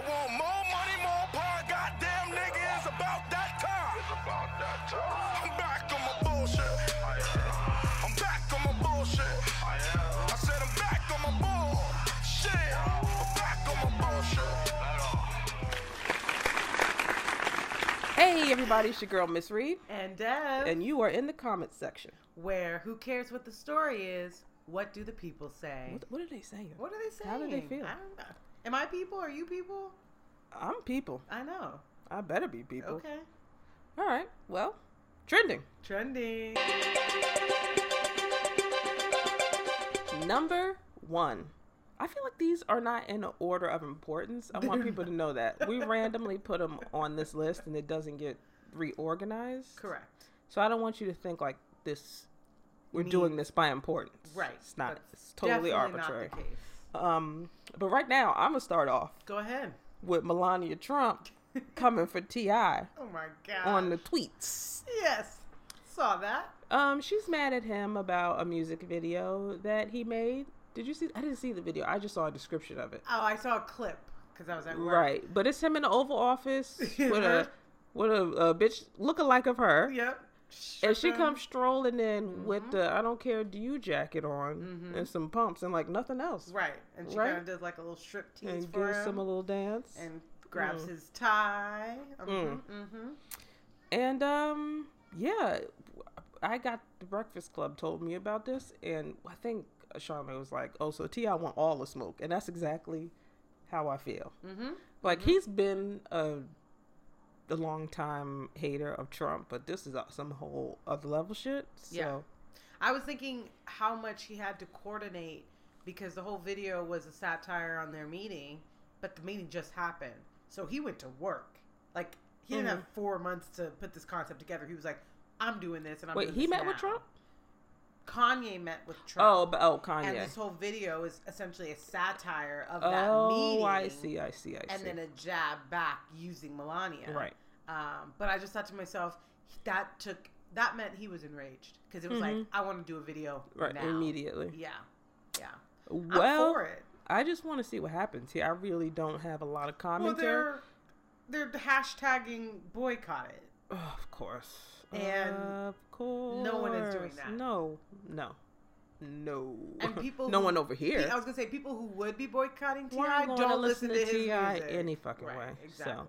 I want more money, more power. Goddamn nigga, it's about that time. It's about that time. I'm back on my bullshit. I am. I'm back on my bullshit. I am. I said I'm back on my bullshit. I'm back on my bullshit. Hey everybody, it's your girl Miss Reid, And Dev, and you are in the comments section. where who cares what the story is? What do the people say? What, what are they saying? What are they saying? How do they feel? I don't know. Am I people? Are you people? I'm people. I know. I better be people. Okay. All right. Well, trending. Trending. Number one. I feel like these are not in order of importance. I want people to know that we randomly put them on this list, and it doesn't get reorganized. Correct. So I don't want you to think like this. We're doing this by importance. Right. It's not. That's It's totally arbitrary. Not. Um, but right now, I'm gonna start off Go ahead. with Melania Trump coming for T.I. Oh my god. on the tweets. yes. Saw that. Um, she's mad at him about a music video that he made. Did you see? I didn't see the video. I just saw a description of it. Oh, I saw a clip because I was at work. Right, but it's him in the Oval Office with a with a, a bitch lookalike of her, Yep. And she comes strolling in with Mm-hmm. the "I don't care, do you" jacket on and some pumps and like nothing else, Right, and she Right. kind of does like a little strip tease and for gives him, him a little dance. and grabs Mm. his tie. Mm-hmm, Mm. mm-hmm. And um, yeah, I got the Breakfast Club told me about this, and I think Charlotte was like, "Oh, so T.I. want all the smoke," and that's exactly how I feel. Mm-hmm. Like he's been a a long time hater of Trump, but this is some whole other level shit. So Yeah. I was thinking how much he had to coordinate because the whole video was a satire on their meeting, but the meeting just happened. So he went to work. Like he didn't have mm-hmm. four months to put this concept together. He was like, "I'm doing this," and I'm wait, he met with. Trump? Kanye met with Trump. Oh, but, oh, and Kanye. this whole video is essentially a satire of that Oh, meeting. Oh, I see, I see, I see. And then a jab back using Melania. Right. Um, but I just thought to myself, that took that meant he was enraged because it was Mhm. like I want to do a video Right, now. immediately. Yeah, yeah. Well, I'm for it. I just want to see what happens here. I really don't have a lot of Well, they're they're hashtagging boycott it. Oh, of course. And of course. no one is doing that. No, no, no. And people, no who- one over here. I was gonna say people who would be boycotting T.I. don't listen, listen to, to T.I. music any fucking right, way, so.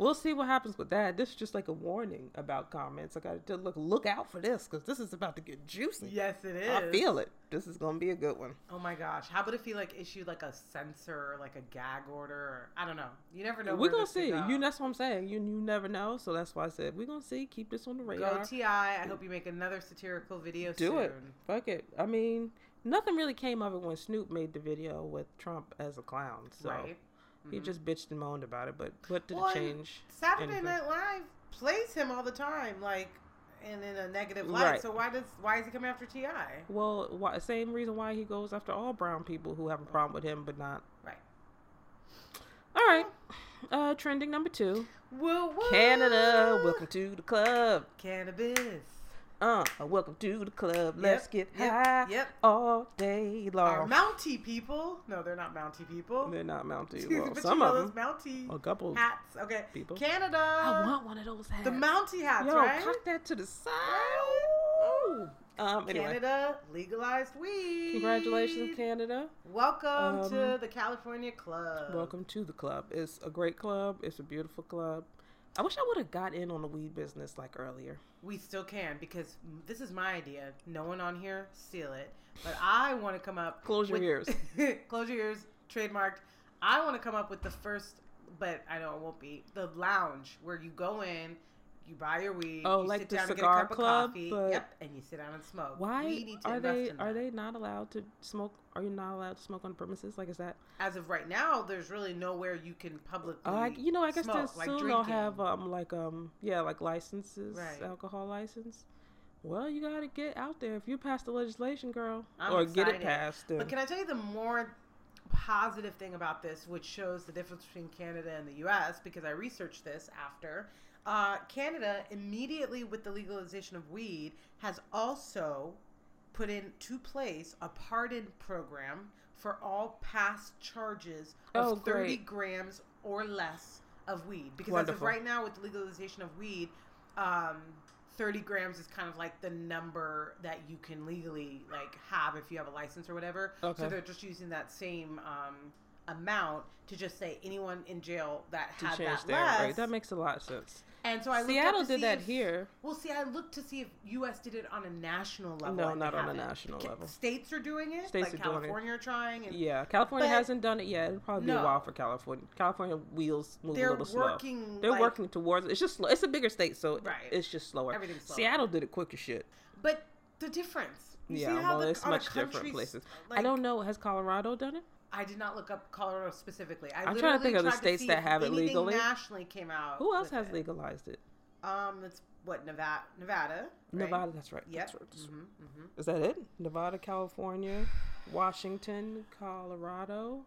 We'll see what happens with that. This is just like a warning about comments. I got to look look out for this because this is about to get juicy. Yes, it is. I feel it. This is gonna be a good one. Oh my gosh! How about if he like issued like a censor, like a gag order, or I don't know. You never know. We're gonna see. go. You that's what I'm saying. You you never know. So that's why I said we're gonna see. Keep this on the radar. Go. Ti. I hope you make another satirical video Do soon. it. Fuck it. I mean, nothing really came of it when Snoop made the video with Trump as a clown. So Right. He just bitched and moaned about it. But what did Well, it change? Saturday anything? Night Live plays him all the time, like, and in a negative light. Right. So why does why is he coming after T.I.? Well, why, same reason why he goes after all brown people who have a problem with him, but not. Right. All right. Uh, trending number two. Woo woo. Canada, welcome to the club. Cannabis. Uh, welcome to the club. Let's Yep, get yep, high yep. all day Our long. Mountie people. No, they're not Mountie people. They're not mounted. but Well, you some know of those them. Mountie A couple. hats. Okay. people. Canada. I want one of those hats. the Mountie hats, Yo, right? cock that to the side. Right. Ooh. Um. Anyway, Canada legalized weed. congratulations, Canada. Welcome to Um, the California Club. Welcome to the club. It's a great club. It's a beautiful club. I wish I would have got in on the weed business like earlier. We still can because this is my idea. No one on here steal it, but I want to come up. Close your with- close your ears. Trademarked. I want to come up with the first, but I know it won't be the lounge where you go in, you buy your weed, Oh, you like sit the down and cigar get a cup club, of coffee. Yep, and you sit down and smoke. Why we need to are invest they are that. they not allowed to smoke? Are you not allowed to smoke on premises? Like is that? As of right now, there's really nowhere you can publicly. I, you know, I guess smoke, that like soon they'll have um like um yeah like licenses, Right. alcohol license. Well, you gotta get out there if you pass the legislation, girl, I'm or get it passed. Then. But can I tell you the more positive thing about this, which shows the difference between Canada and the U.S. Because I researched this after. Uh, Canada immediately with the legalization of weed has also put into place a pardon program for all past charges of Oh, 30 grams or less of weed. Because as of right now, with the legalization of weed, um, 30 grams is kind of like the number that you can legally like have if you have a license or whatever. Okay. So they're just using that same um, amount to just say anyone in jail that To had that less. right. That makes a lot of sense. And so I Seattle did that if- here. Well, see, I looked to see if U.S. did it on a national level. No, not on a national level. States are doing it. States like are doing it. California are trying, and Yeah, California hasn't done it yet. It'll probably be a while for California. California wheels move they're a little slow. working. They're like- working towards it. It's just slow. It's a bigger state, so Right. it's just slower. Everything's slower. Seattle did it quick as shit. but the difference. You yeah, see how well, the, it's much different places. I don't know. Has Colorado done it? I did not look up Colorado specifically. I I'm trying to think of the states that have it legally. Nationally came out. Who else has it. legalized it? Um, it's what Nevada. Nevada. Right? Nevada. That's right. Yep. That's right. that's right. hmm hmm Is that it? Nevada, California, Washington, Colorado,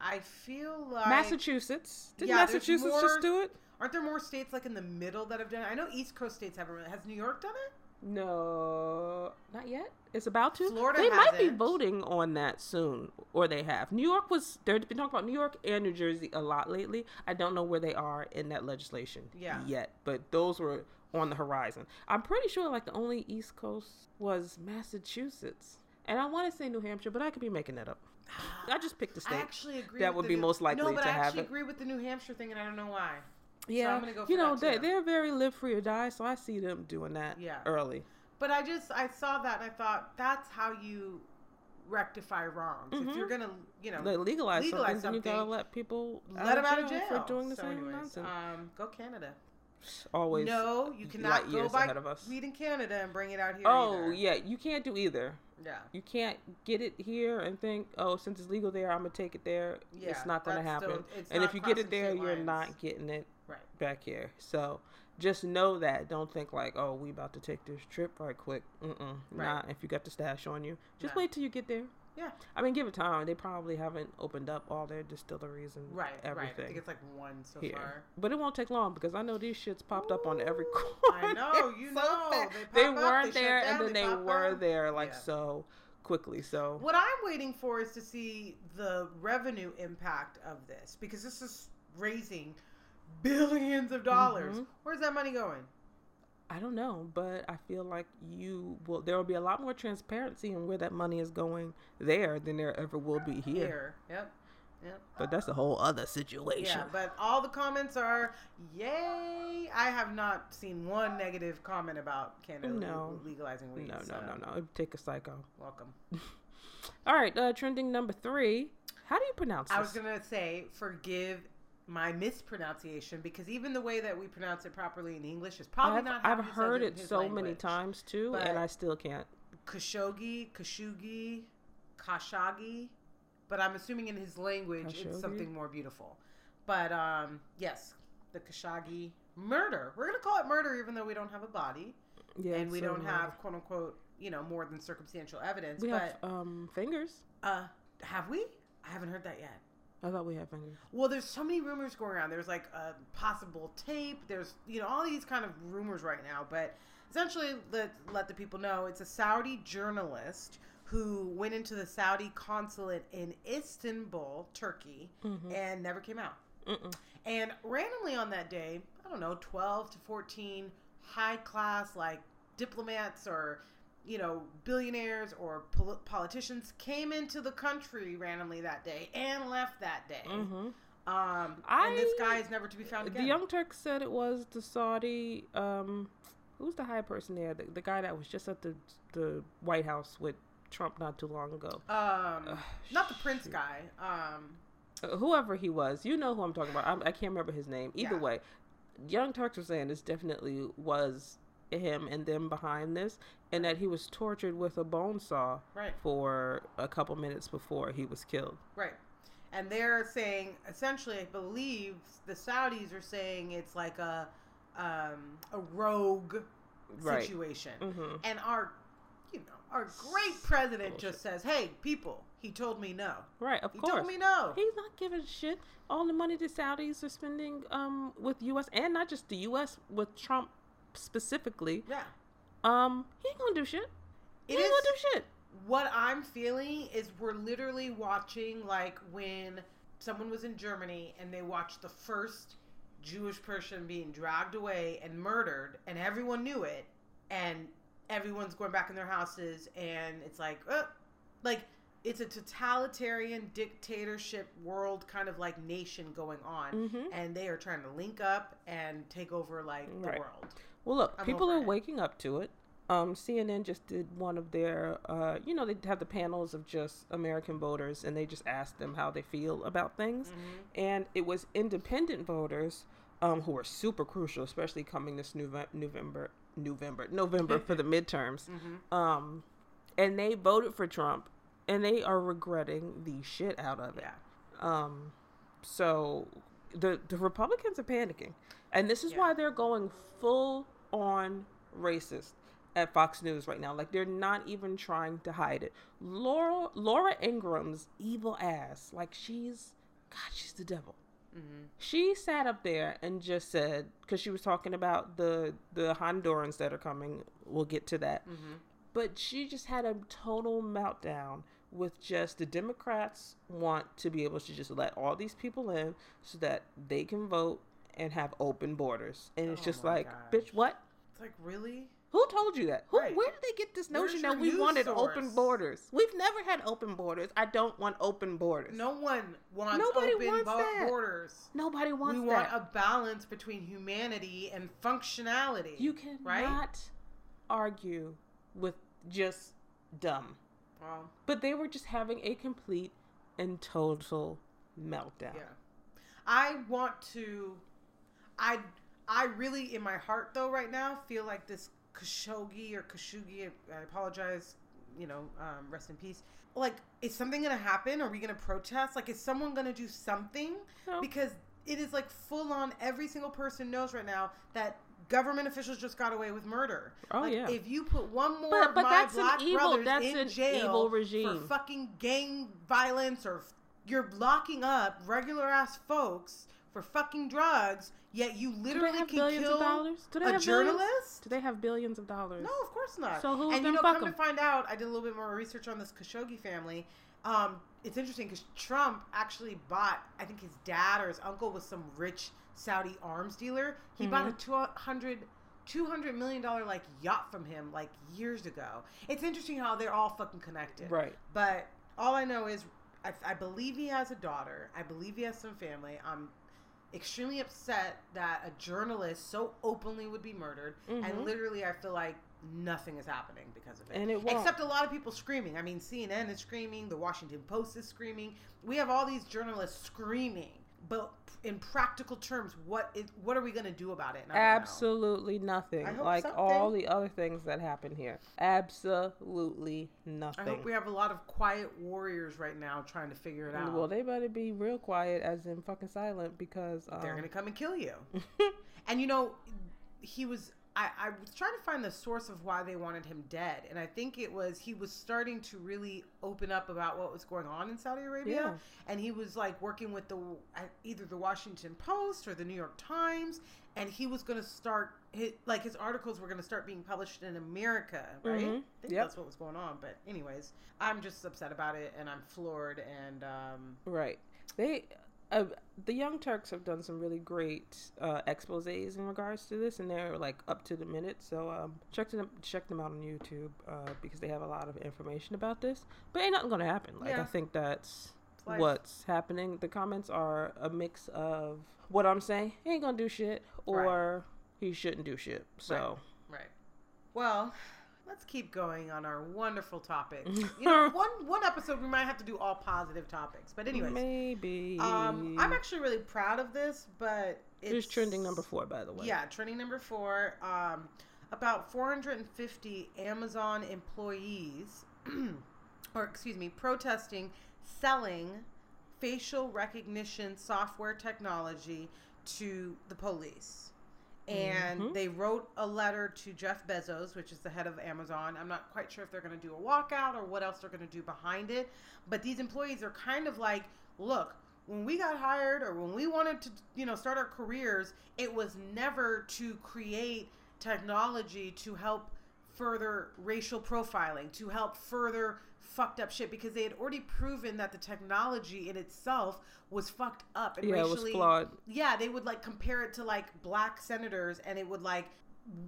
I feel like Massachusetts. Did Yeah, Massachusetts more- just do it? Aren't there more states like in the middle that have done it? I know East Coast states haven't. Really. Has New York done it? No, not yet. It's about to. Florida they might be voting on that soon, or they have. New York was. They've been talking about New York and New Jersey a lot lately. I don't know where they are in that legislation Yeah. yet, but those were on the horizon. I'm pretty sure like the only East Coast was Massachusetts, and I want to say New Hampshire, but I could be making that up. I just picked a I state. actually agree. that would be New- most likely no, but to I have actually it. agree with the New Hampshire thing, and I don't know why. Yeah, I'm gonna go you know they, they're very live free or die, so I see them doing that Yeah. early. But I just I saw that and I thought that's how you rectify wrongs. If Mhm. you're gonna, you know, They legalize, legalize something, then you gotta let people let them out of jail for doing the So same anyways, nonsense. Um, go Canada. Always. no, you cannot go buy ahead of us. weed in Canada and bring it out here. Oh either. yeah, you can't do either. yeah. You can't get it here and think, oh, since it's legal there, I'm gonna take it there. Yeah, it's not gonna happen. still- and if you get it there, you're lines. not getting it Right. back here. So just know that. Don't think like, oh, we about to take this trip right quick. Mm-mm. Right. Not if you got the stash on you. Just wait till you get there. Yeah. I mean, give it time. They probably haven't opened up all their distilleries and Right. everything Right. I think it's like one so here. far. But it won't take long because I know these shits popped up on every Ooh, corner. I know, you so know, fast. they They, up, weren't they there, down, and then they they, were up. there like Yeah. so quickly. So What I'm waiting for is to see the revenue impact of this because this is raising billions of dollars. Mhm. Where's that money going? I don't know, but I feel like you will. There will be a lot more transparency in where that money is going there than there ever will be here. Here. Yep. Yep. But that's a whole other situation. Yeah, but all the comments are yay. I have not seen one negative comment about Canada No. legalizing weed. no, no, so no, no. It'd take a psycho. Welcome. All right, uh, trending number three. How do you pronounce this? I was gonna say forgive my mispronunciation because even the way that we pronounce it properly in English is probably I've, not. how I've he heard it so many times too, But- and I still can't. Khashoggi, Khashoggi, Khashoggi, but I'm assuming in his language Khashoggi? it's something more beautiful. But um, yes, the Khashoggi murder. We're gonna call it murder even though we don't have a body Yeah, and we so, don't have quote unquote you know more than circumstantial evidence. We but have um fingers. uh, have we? I haven't heard that yet. I thought we had fingers. Well, there's so many rumors going around. There's like a possible tape. There's you know all these kind of rumors right now. But essentially, let let the people know it's a Saudi journalist who went into the Saudi consulate in Istanbul, Turkey, Mhm. and never came out. Mm-mm. And randomly on that day, I don't know, 12 to 14 high class, like diplomats or, you know, billionaires or pol- politicians came into the country randomly that day and left that day. Mhm. Um, I- and this guy is never to be found again. The Young Turks said it was the Saudi. Um, who's the high person there? The, the guy that was just at the the White House with Trump not too long ago. um, not the prince shoot. guy. Um, Uh, whoever he was, you know who I'm talking about. I'm, I can't remember his name. Either Yeah. way, Young Turks were saying this definitely was him and them behind this, and that he was tortured with a bone saw right. for a couple minutes before he was killed. Right. And they're saying essentially, I believe the Saudis are saying it's like a um, a rogue Right. situation. hmm And our you know, our great president Bullshit. just says, "Hey, people, he told me no. Right, of He course. told me no." He's not giving shit. All the money the Saudis are spending um with U.S. and not just the U.S. with Trump specifically. yeah. Um, he ain't gonna do shit. It ain't is- gonna do shit. what I'm feeling is we're literally watching like when someone was in Germany and they watched the first Jewish person being dragged away and murdered, and everyone knew it, and everyone's going back in their houses, and it's like, uh, like it's a totalitarian dictatorship world kind of like nation going on, Mhm. and they are trying to link up and take over like the Right. world. Well, look, I'm people are it. waking up to it. Um, CNN just did one of their, uh, you know, they have the panels of just American voters, and they just asked them how they feel about things, and it was independent voters um, who are super crucial, especially coming this Nove- November, November, November for the midterms. Um, and they voted for Trump, and they are regretting the shit out of it. Yeah. Um, so the the Republicans are panicking, and this is Yeah. why they're going full on racist at Fox News right now. Like they're not even trying to hide it. Laura Laura Ingraham's evil ass, like she's God, she's the devil. Mm-hmm. She sat up there and just said because she was talking about the the Hondurans that are coming. We'll get to that, mm-hmm. but she just had a total meltdown with just the Democrats want to be able to just let all these people in so that they can vote and have open borders. And it's Oh just like, gosh. bitch, what? It's like really. Who told you that? Who, Right. Where did they get this notion that we wanted open borders? We've never had open borders. I don't want open borders. No one wants Nobody open wants bo- that. borders. Nobody wants we that. want a balance between humanity and functionality. you cannot right? argue with just dumb. Well, But they were just having a complete and total meltdown. yeah. I want to. I I really, in my heart though, right now, feel like this Khashoggi or Khashoggi. I apologize. You know, um, rest in peace. Like, is something gonna happen? Are we gonna protest? Like, is someone gonna do something? No. Because it is like full on. Every single person knows right now that government officials just got away with murder. Oh, Like, yeah. If you put one more But- of but my that's an black evil- brothers that's in an jail evil regime. for fucking gang violence or f- you're locking up regular ass folks for fucking drugs, yet you literally can billions kill of dollars? Do they a have billions? journalist. Do they have billions of dollars? No, of course not. So who's and you know, come 'em? to find out, I did a little bit more research on this Khashoggi family. Um, it's interesting because Trump actually bought, I think his dad or his uncle was some rich Saudi arms dealer. He bought a Mm-hmm. 200 200 million dollar like yacht from him like years ago. It's interesting how they're all fucking connected. Right. But all I know is I, I believe he has a daughter. I believe he has some family. I'm extremely upset that a journalist so openly would be murdered, Mhm. and literally, I feel like nothing is happening because of it. And it won't. Except a lot of people screaming. I mean, CNN is screaming. The Washington Post is screaming. We have all these journalists screaming. But in practical terms, what is what are we going to do about it? And know. Absolutely nothing. Like all the other things that happen here. Absolutely nothing. I hope we have a lot of quiet warriors right now trying to figure it out. Well, they better be real quiet, as in fucking silent, because um, they're gonna come and kill you. and you know, he was. I, I was trying to find the source of why they wanted him dead, and I think it was he was starting to really open up about what was going on in Saudi Arabia, Yeah. and he was like working with the uh, either the Washington Post or the New York Times, and he was going to start his, like his articles were going to start being published in America, right? Mhm. I think Yep. that's what was going on. But anyways, I'm just upset about it, and I'm floored, and um, Right. They, uh, the Young Turks have done some really great uh, exposés in regards to this, and they're like up to the minute. So um, check them check them out on YouTube uh, because they have a lot of information about this. But ain't nothing gonna happen. Like Yeah. I think that's life. what's happening. The comments are a mix of what I'm saying. He ain't gonna do shit, or he shouldn't do shit. So Right. Well, let's keep going on our wonderful topics. You know, one one episode we might have to do all positive topics. But anyways, maybe. um, I'm actually really proud of this, but it's Here's trending number four, by the way. Yeah, trending number four. Um, about 450 Amazon employees, or excuse me, protesting selling facial recognition software technology to the police. And Mhm. they wrote a letter to Jeff Bezos, which is the head of Amazon. I'm not quite sure if they're going to do a walkout or what else they're going to do behind it. But these employees are kind of like, look, when we got hired or when we wanted to, you know, start our careers, it was never to create technology to help further racial profiling, to help further fucked up shit because they had already proven that the technology in itself was fucked up and Yeah, it was racially flawed. Yeah, they would like compare it to like black senators and it would like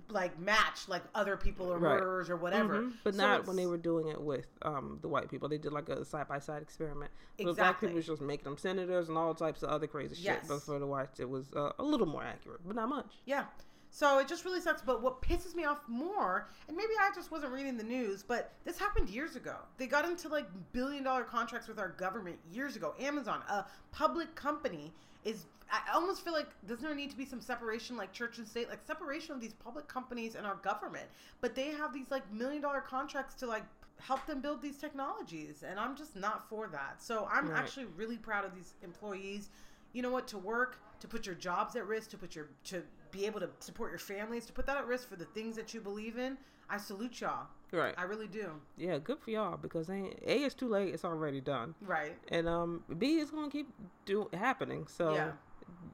like match like other people or Right. murderers or whatever. Mhm. But So not when they were doing it with um, the white people. They did like a side by side experiment. For the black people was just making them senators and all types of other crazy shit. Yes. But for the whites, it was uh, a little more accurate, but not much. Yeah. So it just really sucks. But what pisses me off more, and maybe I just wasn't reading the news, but this happened years ago. They got into like billion dollar contracts with our government years ago. Amazon, a public company, is. I almost feel like doesn't there need to be some separation, like church and state, like separation of these public companies and our government? But they have these like million dollar contracts to like help them build these technologies, and I'm just not for that. So I'm Right. actually really proud of these employees you know what to work to put your jobs at risk to put your to be able to support your families to put that at risk for the things that you believe in i salute y'all Right. i really do Yeah, good for y'all because A is too late. It's already done. right And um, B is gonna keep do happening. So Yeah.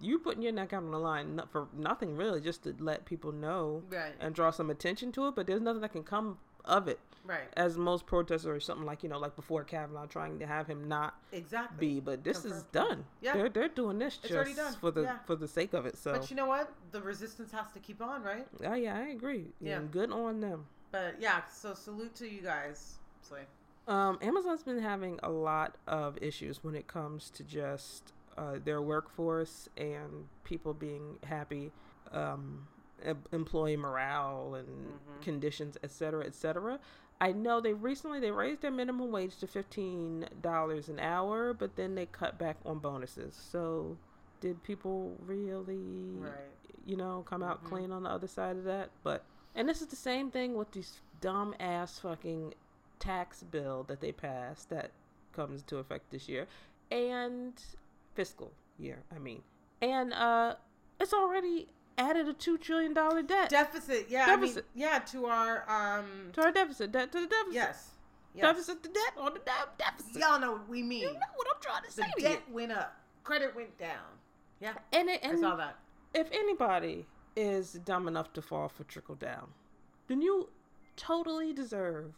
you putting your neck out on the line not for nothing really, just to let people know Right. and draw some attention to it. But there's nothing that can come of it. right As most protesters or something like you know, like before Kavanaugh trying to have him not exactly be, but this is done. Yeah. they're they're doing this It's just for the Yeah. for the sake of it. So but you know what the resistance has to keep on right oh yeah, I agree. Yeah. and good on them. but yeah so salute to you guys so Um, Amazon's been having a lot of issues when it comes to just uh, their workforce and people being happy, um, employee morale and Mm-hmm. conditions, et cetera, et cetera. I know they recently they raised their minimum wage to fifteen dollars an hour, but then they cut back on bonuses. So, did people really, Right. you know, come out Mhm. clean on the other side of that? But and this is the same thing with these dumb ass fucking tax bill that they passed that comes into effect this year and fiscal year i mean and uh it's already added a two trillion dollar debt. Deficit yeah I mean, Deficit. yeah to our um to our deficit debt to the deficit. Yes yes. Deficit to debt on the de- deficit. Y'all know what we mean. You know what i'm trying to the say to you. debt went up. Credit went down. Yeah and it, i and saw that. if anybody is dumb enough to fall for trickle down then you totally deserve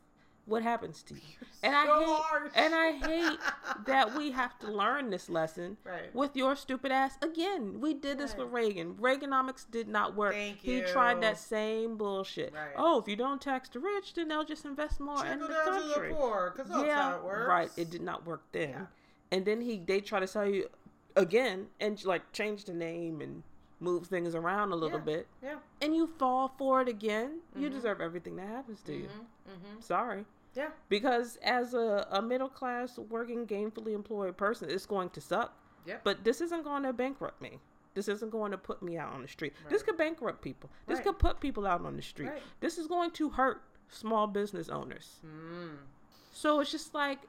what happens to you and i hate harsh. and i hate that we have to learn this lesson Right. with your stupid ass again. We did this with Reagan. Reaganomics did not work. He tried that same bullshit. Right. Oh, if you don't tax the rich, then they'll just invest more in the country. the poor, how it right. It did not work then. Yeah. And then he they try to sell you again and like change the name and move things around a little Yeah. bit, Yeah. and you fall for it again. You deserve everything that happens to you. Mm-hmm. Sorry. Yeah. Because as a, a middle class working gainfully employed person, it's going to suck. Yep. But this isn't going to bankrupt me. This isn't going to put me out on the street. This could bankrupt people. This Right. could put people out on the street. Right. This is going to hurt small business owners. Mm. So it's just like,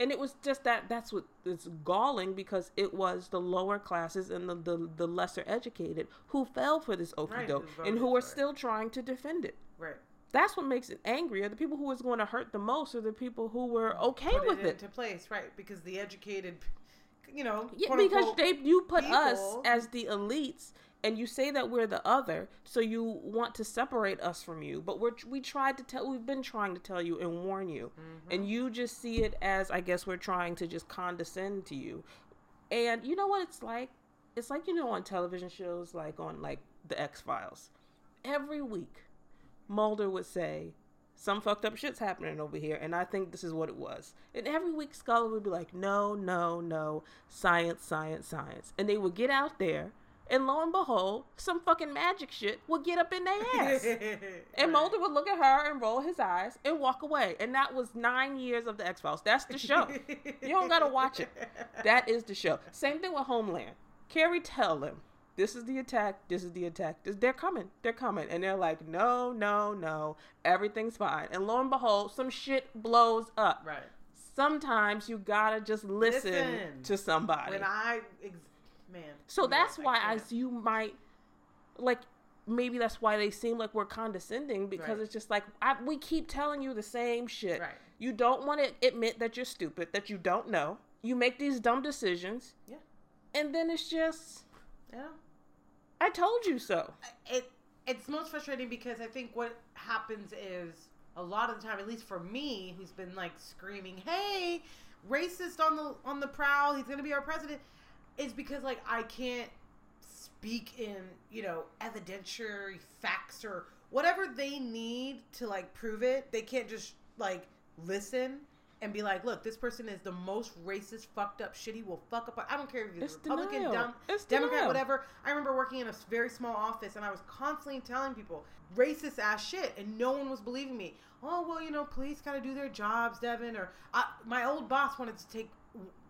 and it was just that that's what it's galling because it was the lower classes and the, the, the lesser educated who fell for this Right, doke and who are still trying to defend it. Right. That's what makes it angrier. The people who is going to hurt the most are the people who were okay Put with it it. into place, right? Because the educated, you know, Yeah, because they you put us as the elites, and you say that we're the other, so you want to separate us from you. But we're we tried to tell, we've been trying to tell you and warn you, Mm-hmm. and you just see it as I guess we're trying to just condescend to you. And you know what it's like? It's like you know on television shows like on like the X Files. Every week, Mulder would say. Some fucked up shit's happening over here, and I think this is what it was. And every week, Scully would be like, no, no, no, science, science, science. And they would get out there, and lo and behold, some fucking magic shit would get up in their ass. And. Mulder would look at her and roll his eyes and walk away. And that was nine years of the X Files. That's the show. you don't gotta watch it. That is the show. Same thing with Homeland. Carrie tell them, this is the attack, this is the attack. This, they're coming, they're coming. And they're like, no, no, no, everything's fine. And lo and behold, some shit blows up. Right. Sometimes you gotta just listen, Listen. to somebody. When I, ex- man. So that's why I, can't. you might like maybe that's why they seem like we're condescending because Right. it's just like I, we keep telling you the same shit. Right. You don't want to admit that you're stupid, that you don't know. You make these dumb decisions, Yeah. and then it's just Yeah. I told you so. it it's most frustrating because I think what happens is a lot of the time, at least for me, who's been like screaming, "Hey, racist on the on the prowl, he's gonna be our president," is because like I can't speak in you know evidentiary facts or whatever they need to like prove it. They can't just like listen and be like, look, this person is the most racist, fucked up shit. He will fuck up. I don't care if he's It's Republican, denial. Dem- It's Democrat, denial. whatever. I remember working in a very small office and I was constantly telling people racist ass shit and no one was believing me. Oh, well, you know, police got to do their jobs, Devon. Or I, my old boss wanted to take,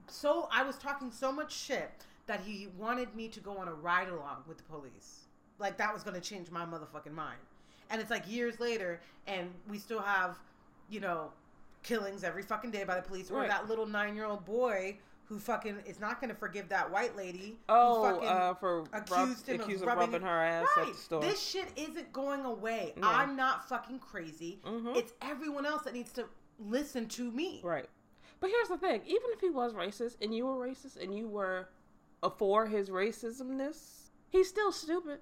so I was talking so much shit that he wanted me to go on a ride along with the police. Like that was going to change my motherfucking mind. And it's like years later and we still have, you know, killings every fucking day by the police or that little nine year old boy who fucking is not going to forgive that white lady Oh, who fucking uh, for rub, accused him accused of rubbing, rubbing her ass right. at the store. This shit isn't going away. No. I'm not fucking crazy. Mhm. It's everyone else that needs to listen to me. Right. But here's the thing: even if he was racist and you were racist and you were for his racismness, he's still stupid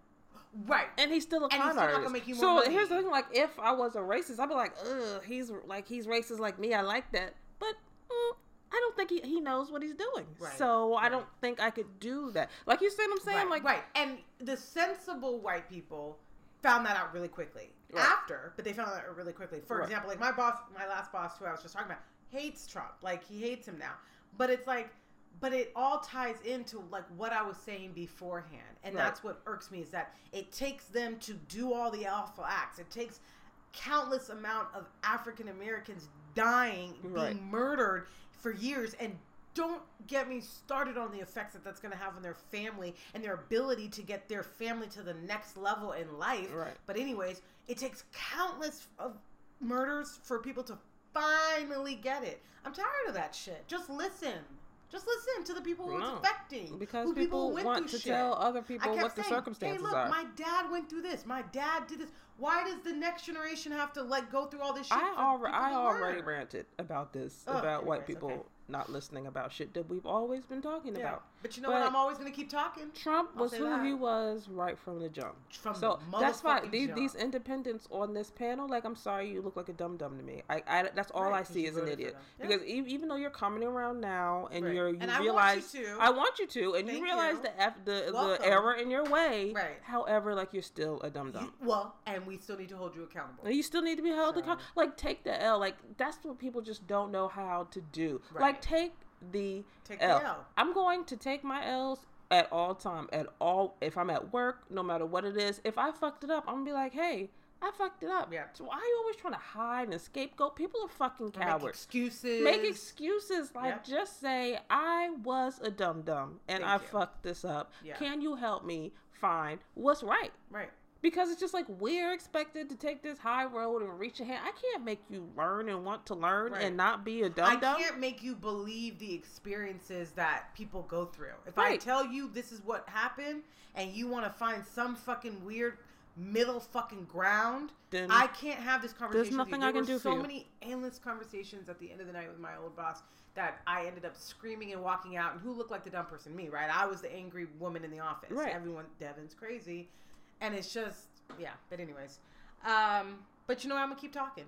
Right. and he's still a And con artist. gonna make you more so money. here's the thing: like, if I was a racist, I'd be like, ugh, he's like he's racist like me. I like that, but. Mm, I don't think he, he knows what he's doing. Right, So I don't think I could do that. Like you see what I'm saying? right, like right. And the sensible white people found that out really quickly Right. after, but they found that out really quickly. For Right. example, like my boss, my last boss, who I was just talking about, hates Trump. Like he hates him now. But it's like, but it all ties into like what I was saying beforehand, and Right. that's what irks me is that it takes them to do all the awful acts. It takes countless amount of African Americans dying, Right. being murdered for years, and don't get me started on the effects that that's going to have on their family and their ability to get their family to the next level in life. Right. But anyways, it takes countless of murders for people to finally get it. I'm tired of that shit. Just listen. Just listen to the people who No. it's affecting. because who people, went want to shit. tell other people what the saying, circumstances hey, look, are. my dad went through this. My dad did this. Why does the next generation have to like go through all this shit? I I already ranted about this Oh, about white people okay. not listening about shit that we've always been talking Yeah. about. But you know what? I'm always going to keep talking. Trump I'll was who that. he was right from the jump. From so the that's why these, jump. these independents on this panel, like, I'm sorry, you look like a dum dum to me. I, I that's all right, I see is an idiot. Yeah. Because e- even though you're coming around now and Right. you're you And I want you realize to. I want you to, and you realize you. the F, the the error in your way. Right. However, like you're still a dum You- dum. well, and we still need to hold you accountable. And you still need to be held So- accountable. Like take the L. Like that's what people just don't know how to do. Right. Like take the Take the L. L. I'm going to take my L's at all time. At all, if I'm at work, no matter what it is. If I fucked it up, I'm gonna be like, hey, I fucked it up. Yeah. So why are you always trying to hide and scapegoat? People are fucking Make cowards. excuses. Make excuses. Like Yep. just say I was a dum dum and Thank I you. fucked this up. Yeah. Can you help me find what's right? Right. Because it's just like we're expected to take this high road and reach a hand. I can't make you learn and want to learn Right. and not be a I dum dum. can't make you believe the experiences that people go through. If I tell you this is what happened and you want to find some fucking weird middle fucking ground, Then I can't have this conversation. you. nothing There I can do for so many endless conversations at the end of the night with my old boss that I ended up screaming and walking out. And who looked like the dumb person? Me, right? I was the angry woman in the office. Right. Everyone, Devon's crazy, and it's just yeah. But anyways, um, but you know what? I'm gonna keep talking.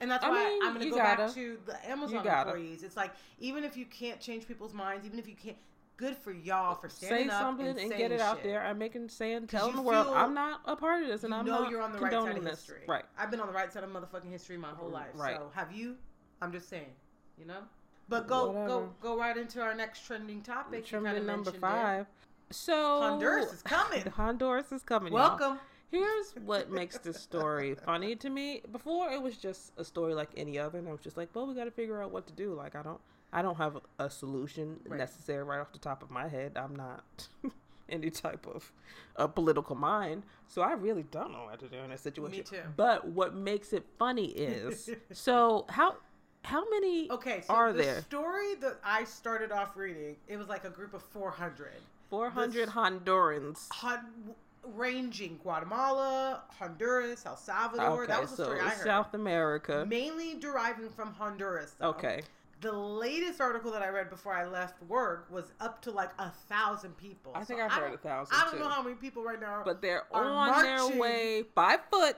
And that's I why mean, I'm going to go gotta. back to the Amazon employees. It's like even if you can't change people's minds, even if you can't, good for y'all for say standing up something and, and, get it out there. I'm making saying telling the world I'm not a part of this and you I'm know not you're on the right side of this. history. Right. I've been on the right side of motherfucking history my whole life. Right. So have you? I'm just saying, you know. But go Whatever. go go right into our next trending topic. Trending number five. it. So Honduras is coming. Honduras is coming. y'all. Welcome. Here's what makes this story funny to me. Before it was just a story like any other, and I was just like, well, we got to figure out what to do. Like I don't, I don't have a solution Right. necessary right off the top of my head. I'm not any type of a political mind, so I really don't know what to do in this situation. Me too. But what makes it funny is, so how how many Okay, so are the there? story that I started off reading, it was like a group of 400. Four hundred Hondurans. Hon- ranging Guatemala, Honduras, El Salvador. Okay, that was the so story I heard. South America. Mainly deriving from Honduras. Though. Okay. The latest article that I read before I left work was up to like a thousand people. I think So I've heard a thousand, I don't too. know how many people right now. But they're on their way by foot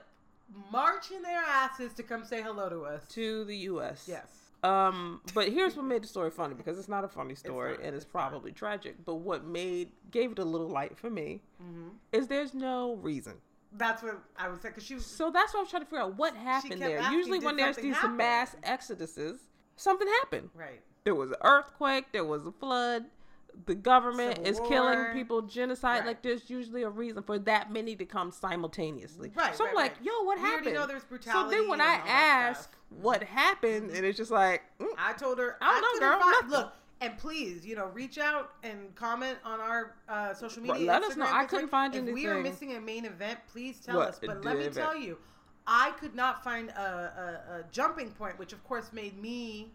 marching their asses to come say hello to us. to the U.S. yes. Um, but here's what made the story funny because it's not a funny story not, and it's, it's not. probably tragic. But what made gave it a little light for me Mm-hmm. is there's no reason. That's what I was saying. Because she was. So that's what I was trying to figure out what happened there. asking, Usually when there's these happen? mass exoduses, something happened. Right. There was an earthquake. There was a flood. The government is killing people, genocide. Right. Like there's usually a reason for that many to come simultaneously. Right, So I'm right, like, right. yo, what We happened? know there's so then when I ask what happened, and it's just like, mm, I told her I don't know, girl, find- Look, and please, you know, reach out and comment on our uh, social media. let us know. I couldn't find if we are missing a main event, please tell What, us. But let me event? tell you, I could not find a, a, a jumping point, which of course made me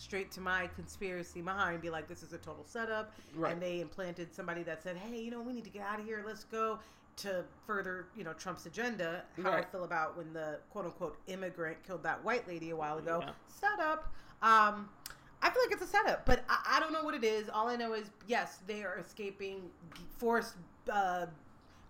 straight to my conspiracy mind, be like, this is a total setup. Right. And they implanted somebody that said, hey, you know, we need to get out of here. Let's go to further, you know, Trump's agenda. How I feel about when the quote unquote immigrant killed that white lady a while ago. Yeah. Setup. Um, I feel like it's a setup, but I, I don't know what it is. All I know is, yes, they are escaping forced, uh,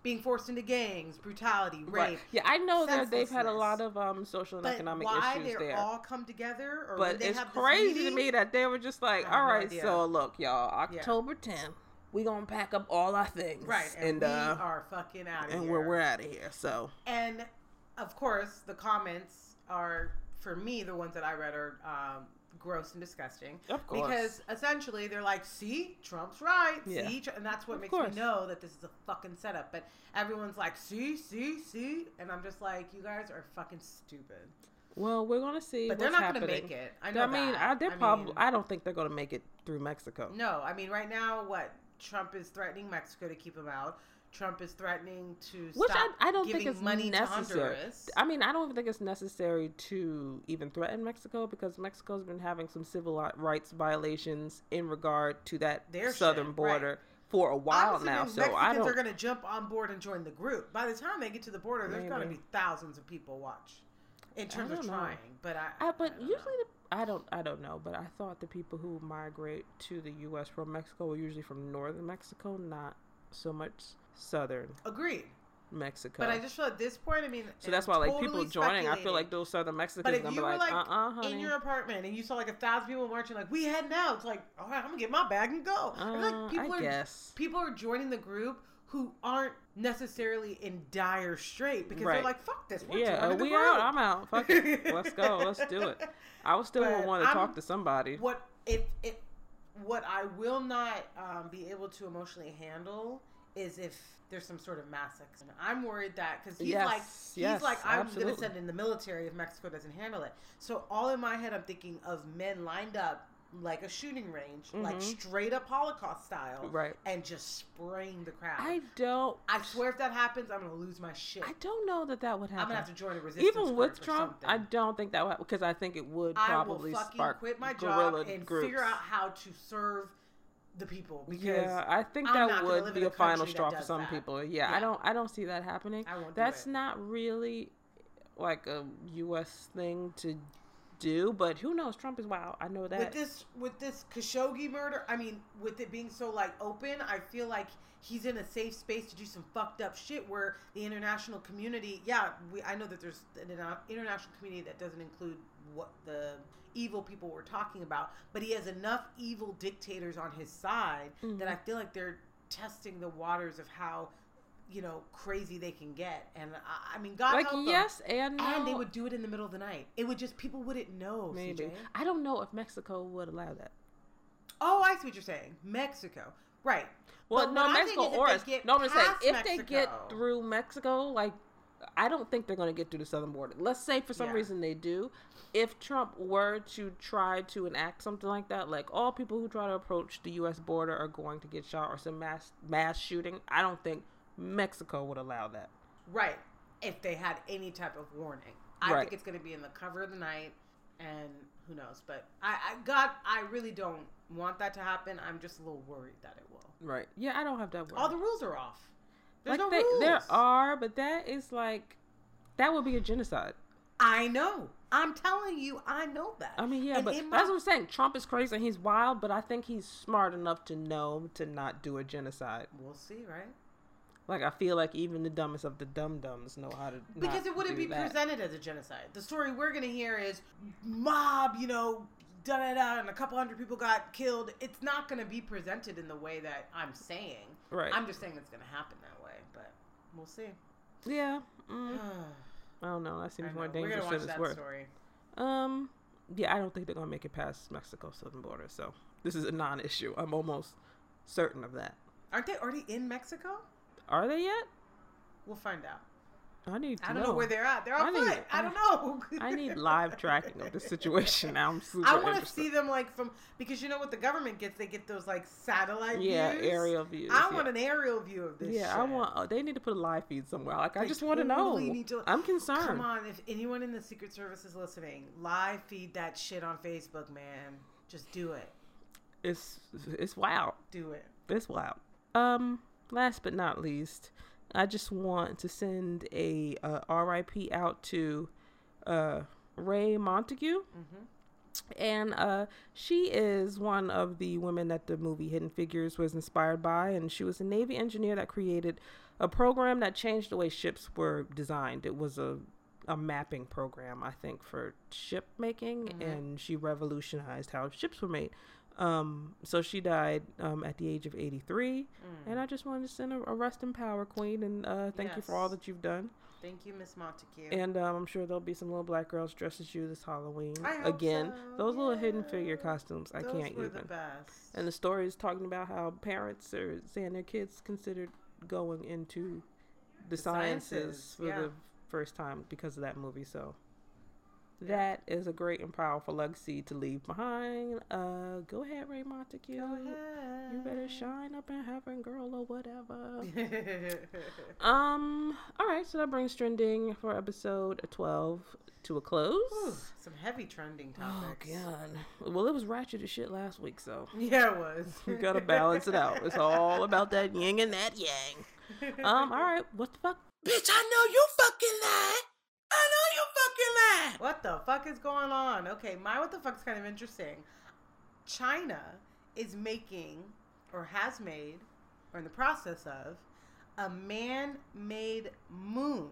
being forced into gangs, brutality, rape. right. Yeah, I know that they've had a lot of um social and But economic why issues they're there. all come together, or But they it's crazy to me that they were just like, all right, no so look, y'all, October 10th, we gonna pack up all our things, right, and, and we uh, are fucking out of and here. we're we're out of here. So And of course, the comments are for me the ones that I read are um, gross and disgusting. Of course. because essentially they're like, "See, Trump's right." Yeah. See, and that's what Of makes course. me know that this is a fucking setup. But everyone's like, "See, see, see," and I'm just like, "You guys are fucking stupid." well, we're gonna see. But they're not going to make it. I know. I mean, that. I, they're I probably. mean, I don't think they're gonna make it through Mexico. no, I mean, right now, what Trump is threatening Mexico to keep him out. Trump is threatening to Which stop I, I don't giving think is money necessary. to Honduras. I mean, I don't even think it's necessary to even threaten Mexico because Mexico's been having some civil rights violations in regard to that Their southern shit, border right. for a while now. So Mexicans I don't. are going to jump on board and join the group. By the time they get to the border, there's going to be thousands of people watch. In terms of know. trying, but I, I, but I usually, know. the, I don't, I don't know. But I thought the people who migrate to the U.S. from Mexico were usually from northern Mexico, not so much southern agreed. Mexico. But I just feel at this point, I mean, so that's why, like totally people joining, I feel like those southern But Mexicans if gonna you be were like, like uh, uh honey. in your apartment and you saw like a thousand people marching, like we heading out, it's like, all right, I'm gonna get my bag and go. Uh, like people I are guess. people are joining the group who aren't necessarily in dire strait because they're like, fuck this, we're yeah, uh, we out. I'm out. Fuck it. Let's go. Let's do it. I would still But want to I'm- talk to somebody. What if if what I will not um, be able to emotionally handle is if there's some sort of mass accident. I'm worried that because he's Yes, like he's yes, like I'm absolutely. gonna send in the military if Mexico doesn't handle it. So all in my head, I'm thinking of men lined up like a shooting range, like Mhm. straight up Holocaust style, Right. and just spraying the crowd. I don't. I swear if that happens, I'm gonna lose my shit. I don't know that that would happen. I'm gonna have to join a resistance Even with Trump, I don't think that would because I think it would probably I will fucking spark quit my job and groups. figure out how to serve the people because yeah, I think I'm that would be a a final straw for some that. people. Yeah, Yeah. I don't. I don't see that happening. I won't do That's not really like a U.S. thing to do, but who knows? Trump is wild. I know that. with this with this Khashoggi murder, I mean, with it being so like open, I feel like he's in a safe space to do some fucked up shit where the international community, yeah, we I know that there's an international community that doesn't include what the evil people we're talking about, but he has enough evil dictators on his side that mm-hmm. I feel like they're testing the waters of how you know crazy they can get and I, I mean God like help 'em. yes and no. and they would do it in the middle of the night. It would just people wouldn't know. maybe. CJ. I don't know if Mexico would allow that. Oh, I see what you're saying. Mexico, right? Well, But no, Mexico or if us. they get No, I'm saying if they get through Mexico, like I don't think they're going to get through the southern border. Let's say for some Yeah. reason they do. If Trump were to try to enact something like that, like all people who try to approach the U.S. border are going to get shot or some mass mass shooting, I don't think Mexico would allow that. Right. If they had any type of warning, I Right. think it's going to be in the cover of the night, and who knows? But I, I, God, I really don't want that to happen. I'm just a little worried that it will. Right? Yeah, I don't have that. All the rules are off. There's like no they, rules. there are, but that is like that would be a genocide. I know. I'm telling you, I know that. I mean, yeah, And but my- that's what I'm saying. Trump is crazy and he's wild, but I think he's smart enough to know to not do a genocide. we'll see, right? Like I feel like even the dumbest of the dum dums know how to because it wouldn't be that. presented as a genocide. The story we're gonna hear is mob, you know, da da da, and a couple hundred people got killed. It's not gonna be presented in the way that I'm saying. Right. I'm just saying it's gonna happen that way, but we'll see. Yeah. Mm, I don't know. That seems more dangerous than it's worth. story. Um, yeah, I don't think they're gonna make it past Mexico southern border. So this is a non-issue. I'm almost certain of that. Aren't they already in Mexico? Are they yet? We'll find out. I need to I don't know, where they're at. They're I on need- foot. I, I- don't know. I need live tracking of the situation. Now I'm super I want to see them like from because you know what the government gets? They get those like satellite yeah, views. aerial views. I yeah. want an aerial view of this. Yeah, I want. Uh, they need to put a live feed somewhere. Like I They just want to know. need to- I'm concerned. Come on, if anyone in the Secret Service is listening, live feed that shit on Facebook, man. Just do it. It's it's wild. Do it. It's wild. Um, last but not least, I just want to send a uh, R.I.P. out to uh, Raye Montague. And uh, she is one of the women that the movie Hidden Figures was inspired by, and she was a Navy engineer that created a program that changed the way ships were designed. It was a a mapping program, I think, for ship making, and she revolutionized how ships were made. Um, so she died um, at the age of 83, and I just wanted to send a, a rest in power, Queen, and uh, thank you for all that you've done. Thank you, Miss Montague. And um, I'm sure there'll be some little black girls dressed as you this Halloween. Again, so, those little hidden figure yeah. costumes, I can't even. the. And the story is talking about how parents are saying their kids considered going into the, The sciences, sciences, for yeah. the first time because of that movie. So that is a great and powerful legacy to leave behind. Uh, go ahead, Raye Montague. Go You better shine up in heaven, girl, or whatever. um. All right, so that brings trending for episode twelve to a close. Whew, some heavy trending topics. Oh god. Well, it was ratchet as shit last week, so Yeah, it was. we gotta balance it out. It's all about that yin and that yang. Um. All right. What the fuck? Bitch, I know you fucking lied. Lied. What the fuck is going on? Okay, my what the fuck is kind of interesting. China is making, or has made, or in the process of, a man made moon.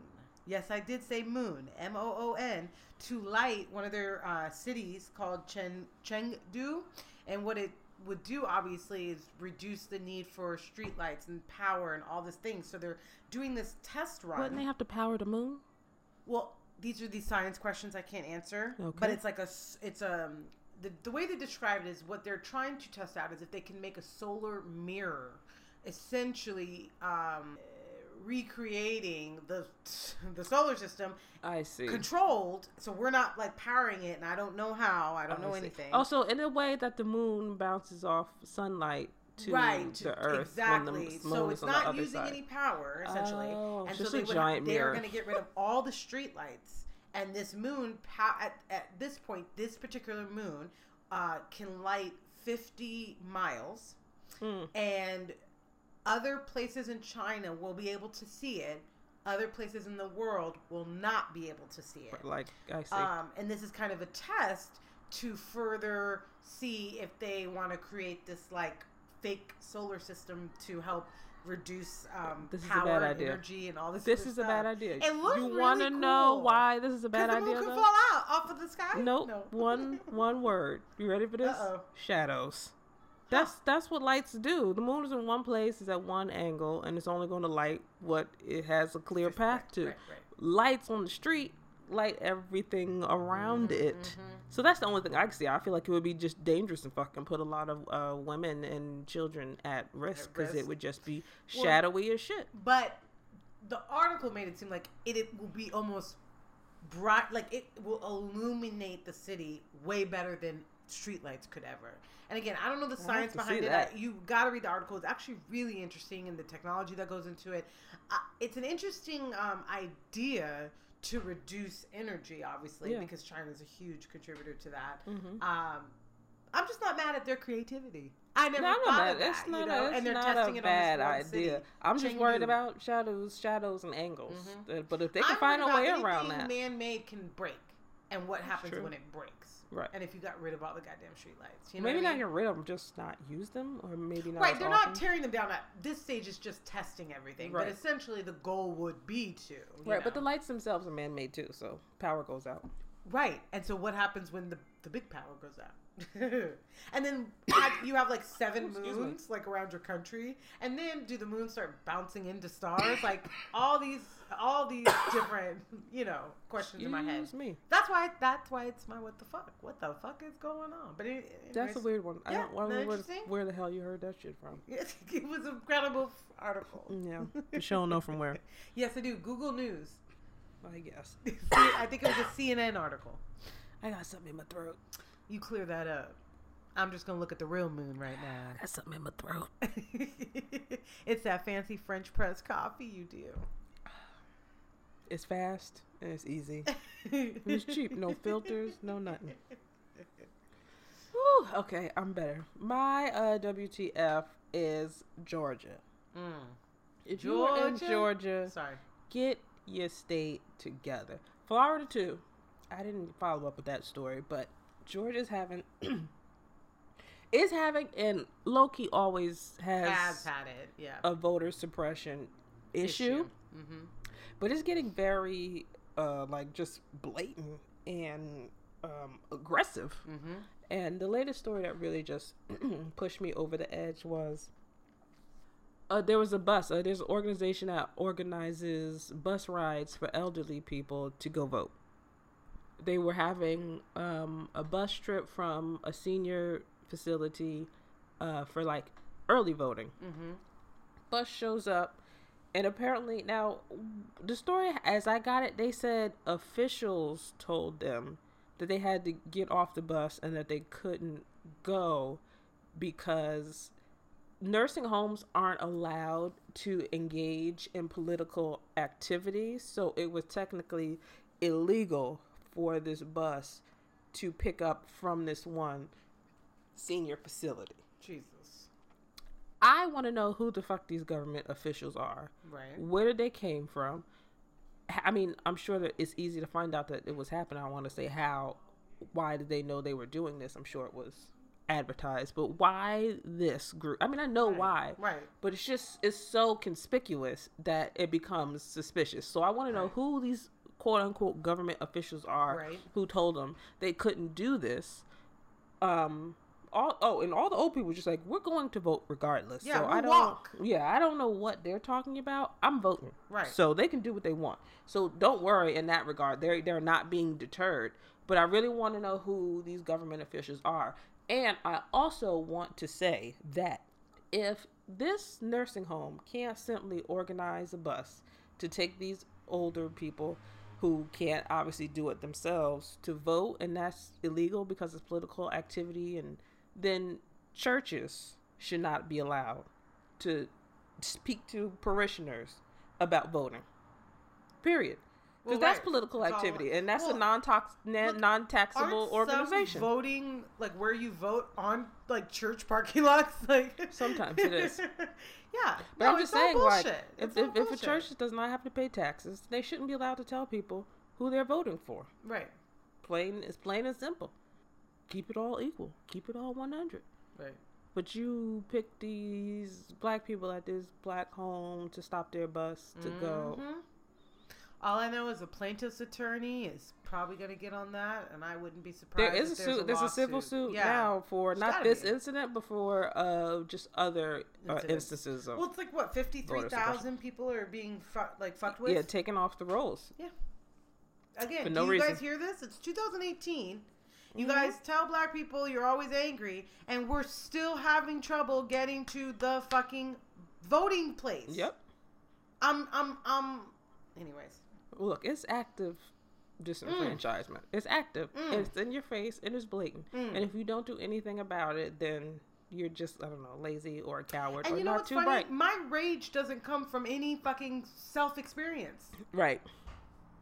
Yes, I did say moon, M O O N, to light one of their uh, cities called Chen, Chengdu. And what it would do, obviously, is reduce the need for streetlights and power and all these things. So they're doing this test run. Wouldn't they have to power the moon? Well, these are the science questions I can't answer. Okay. But it's like a it's a the, the way they describe it is what they're trying to test out is if they can make a solar mirror, essentially um, recreating the the solar system I see. controlled. So we're not like powering it, and I don't know how. I don't I know see. anything. Also, in a way that the moon bounces off sunlight to right the earth exactly. the so it's not using side. any power essentially. Oh, and so they would giant they're going to get rid of all the street lights and this moon at, at this point this particular moon uh, can light 50 miles. Hmm. and other places in china will be able to see it. Other places in the world will not be able to see it. Like I see. um, and this is kind of a test to further see if they want to create this like fake solar system to help reduce um, This is a power bad and idea. energy and all this. this is a bad idea. It looks you really wanna know why this is a bad the moon idea? could though? fall out off of the sky. Nope. No. one one word. You ready for this? Uh-oh. Shadows. That's that's what lights do. The moon is in one place, is at one angle, and it's only going to light what it has a clear path to. right, right. Lights on the street light everything around Mm-hmm, it. So that's the only thing I can see. I feel like it would be just dangerous and fucking put a lot of uh, women and children at risk because it would just be Well- shadowy as shit. But the article made it seem like it, it will be almost bright, like it will illuminate the city way better than streetlights could ever. And again, I don't know the science behind it. that. You got to read the article. It's actually really interesting, and the technology that goes into it. Uh, it's an interesting um, idea to reduce energy, obviously, Yeah. Mm-hmm. because China is a huge contributor to that. Um, I'm just not mad at their creativity. I never No, thought not of that, It's you not, know? a, it's and they're not testing a it bad on idea. city, I'm just worried about shadows, shadows, and angles. Mhm. Uh, But if they can I'm find a way around that, Man-made can break, and what happens when it breaks? Right. And if you got rid of all the goddamn street lights, you know maybe what I not mean? get rid of them, just not use them, or maybe not. Right, they're often. not tearing them down. At this stage, it's just testing everything. Right. But essentially, the goal would be to. Right, but the lights themselves are man-made too, so power goes out. Right, and so what happens when the the big power goes out? and then have, you have like seven Excuse moons like around your country, and then do the moons start bouncing into stars? like all these, all these different, you know, questions in my head. Excuse me. That's why. That's why it's my what the fuck? What the fuck is going on? But it, That's a weird one. I Yeah, don't, I don't know where, where the hell you heard that shit from. it was an incredible article. Mm, yeah, but she don't know from where. Yes, I do. Google News. I guess. I think it was a CNN article. I got something in my throat. You clear that up. I'm just gonna look at the real moon right now. I got something in my throat. it's that fancy French press coffee you do. It's fast and it's easy. And it's cheap. No filters. No nothing. Whew, okay, I'm better. My uh, WTF is Georgia. Mm. If you in Georgia? Georgia, Sorry. get your state together. Florida too. I didn't follow up with that story, but Georgia's having is having and Loki always has, Has had it. Yeah. a voter suppression issue, Mm-hmm. but it's getting very uh like just blatant and um aggressive. Mm-hmm. And the latest story that really just pushed me over the edge was uh, there was a bus. Uh, there's an organization that organizes bus rides for elderly people to go vote. They were having um, a bus trip from a senior facility uh, for like early voting. Mm-hmm. Bus shows up, and apparently now the story, as I got it, they said officials told them that they had to get off the bus and that they couldn't go because nursing homes aren't allowed to engage in political activities. So it was technically illegal for this bus to pick up from this one senior facility. Jesus. I want to know who the fuck these government officials are. Right. Where did they came from? I mean, I'm sure that it's easy to find out that it was happening. I want to say how, why did they know they were doing this? I'm sure it was advertised, but why this group? I mean, I know why, Right. but it's just it's so conspicuous that it becomes suspicious. So I want to know Right. who these quote unquote government officials are Right. who told them they couldn't do this. Um. All, oh, and all the old people were just like, we're going to vote regardless. Yeah, so I don't. walk. Yeah, I don't know what they're talking about. I'm voting. Right. So they can do what they want. So don't worry in that regard. They're they're not being deterred. But I really want to know who these government officials are. And I also want to say that if this nursing home can't simply organize a bus to take these older people who can't obviously do it themselves to vote and that's illegal because it's political activity and then churches should not be allowed to speak to parishioners about voting. Period. Because Well, that's right. political activity, and that's well, a non-tax, non-taxable organization. voting like where you vote on like church parking lots like Sometimes it is. yeah But No, I'm just saying, like, bullshit. if, if, if a church does not have to pay taxes, they shouldn't be allowed to tell people who they're voting for. right Plain, it's plain and simple. Keep it all equal. Keep it all 100. right But you pick these black people at this black home to stop their bus to go. Mm-hmm. All I know is a plaintiff's attorney is probably going to get on that, and I wouldn't be surprised. There is a there's suit. There's a civil suit Yeah. now for There's not this be. incident, but for uh, just other uh, instances of Well, it's like what fifty three thousand people are being fu- like fucked with. yeah taken off the rolls. Yeah. Again, For do you reason. guys hear this? It's 2018. You Mhm. guys tell black people you're always angry, and we're still having trouble getting to the fucking voting place. Yep. I'm, I'm, I'm. Anyways, Look, it's active disenfranchisement. It's active. Mm. It's in your face and it's blatant. Mm. And if you don't do anything about it, then you're just I don't know lazy or a coward and or you know not what's too funny? bright. My rage doesn't come from any fucking self experience. Right.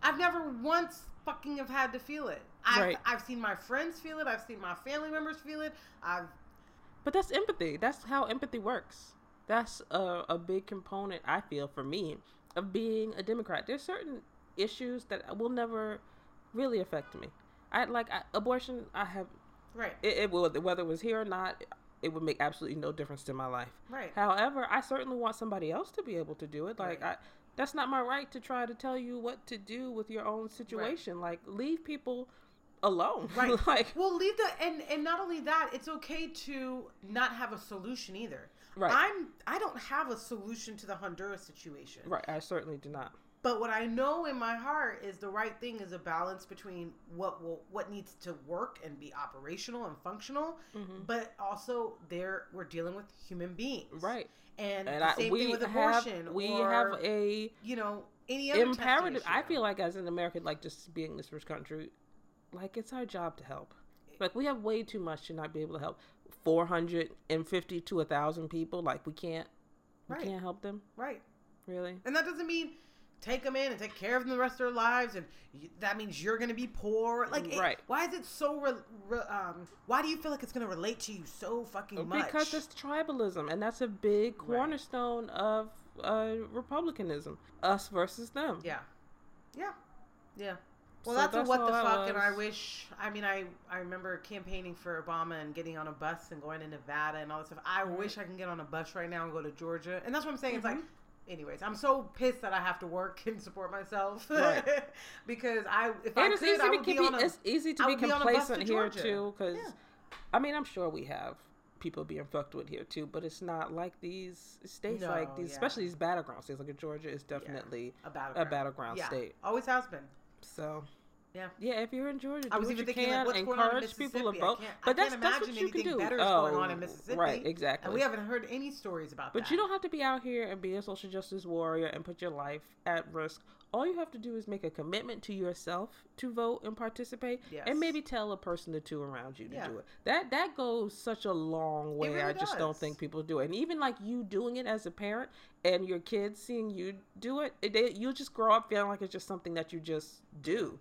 I've never once fucking have had to feel it. I've, Right. I've seen my friends feel it. I've seen my family members feel it. I've But that's empathy. That's how empathy works. That's a, a big component, I feel, for me, of being a Democrat. There's certain issues that will never really affect me. I like I, abortion. I have Right. it, it will whether it was here or not. It would make absolutely no difference to my life. Right. However, I certainly want somebody else to be able to do it. Like Right. I, that's not my right to try to tell you what to do with your own situation. Like leave people alone. Right. like well, leave the and and not only that, it's okay to not have a solution either. Right. I'm I don't have a solution to the Honduras situation. right. I certainly do not. But what I know in my heart is the right thing is a balance between what will what needs to work and be operational and functional, Mm-hmm. but also there we're dealing with human beings. Right. And the I, same we thing with have abortion. we or, have a you know any other imperative. I feel like as an American, like just being this rich country, like it's our job to help. Like we have way too much to not be able to help. Four hundred and fifty to a thousand people. Like we can't, we Right. can't help them. right. Really? And that doesn't mean take them in and take care of them the rest of their lives, and that means you're going to be poor. Like, it- Right. why is it so? Re, re, um, why do you feel like it's going to relate to you so fucking much? Because it's tribalism, and that's a big cornerstone of uh, republicanism. Us versus them. yeah, yeah, yeah. Well, So that's, that's a what the fuck, and I wish. I mean, I I remember campaigning for Obama and getting on a bus and going to Nevada and all this stuff. I wish I can get on a bus right now and go to Georgia, and that's what I'm saying. It's like. Anyways, I'm so pissed that I have to work and support myself Right. because I if And I it's could, easy I to would be on a, It's easy to be would be on a bus to complacent here too, because Yeah. I mean, I'm sure we have people being fucked with here too, but it's not like these states, No, like these, yeah. especially these battleground states. Like Georgia is definitely a battleground, a battleground yeah. state. Always has been. So Yeah. yeah, if you're in Georgia, I was even you thinking, can. like, what's going on in encourage people to Mississippi? I vote. can't- I but that's can't that's imagine you can anything do. better is oh, going on in oh, Mississippi. right, exactly. And we haven't heard any stories about But that. But you don't have to be out here and be a social justice warrior and put your life at risk. All you have to do is make a commitment to yourself to vote and participate, Yes. and maybe tell a person or two around you to Yeah. do it. That that goes such a long way. really I just don't think people do it. And even like you doing it as a parent and your kids seeing you do it, it they, you'll just grow up feeling like it's just something that you just do.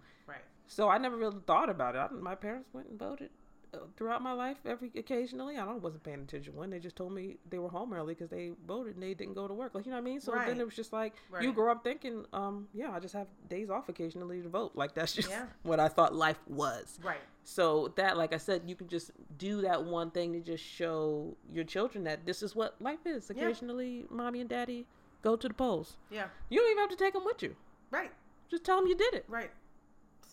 Right. So I never really thought about it. I, my parents went and voted uh, throughout my life every occasionally. I don't wasn't paying attention when they just told me they were home early because they voted and they didn't go to work. Like you know what I mean? So Right. then it was just like you grow up thinking, um, yeah, I just have days off occasionally to vote. Like that's just Yeah. what I thought life was. Right. So that, like I said, you can just do that one thing to just show your children that this is what life is. Yeah. Occasionally, mommy and daddy go to the polls. Yeah. You don't even have to take them with you. Right. Just tell them you did it. Right.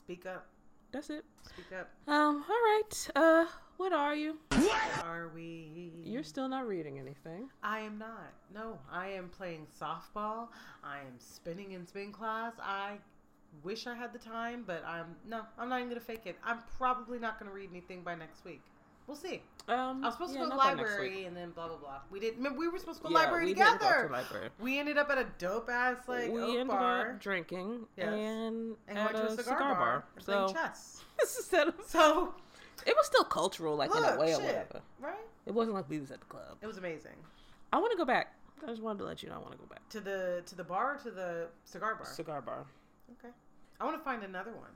Speak up. That's it. Speak up. Um, all right. Uh, what are you? What Are we? You're still not reading anything. I am not. No, I am playing softball. I am spinning in spin class. I wish I had the time, but I'm no. I'm not even gonna fake it. I'm probably not gonna read anything by next week. We'll see. Um, I was supposed yeah, to go to the library and then blah blah blah. We didn't. Remember, we were supposed to go to Yeah, the library we didn't go together. to library. We ended up at a dope ass like we oak ended bar up drinking Yes. and, and at going to a cigar, bar, and So playing chess. of- So it was still cultural, like in a way or shit, whatever. right? It wasn't like we was at the club. It was amazing. I want to go back. I just wanted to let you know I want to go back. To the to the bar, or to the cigar bar. Cigar bar. Okay. I want to find another one.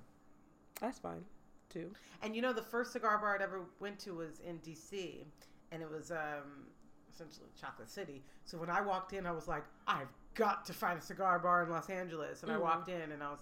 That's fine, too. And you know, the first cigar bar I'd ever went to was in D.C. and it was um, essentially Chocolate City. So when I walked in, I was like, I've got to find a cigar bar in Los Angeles. And I Mhm. walked in, and I was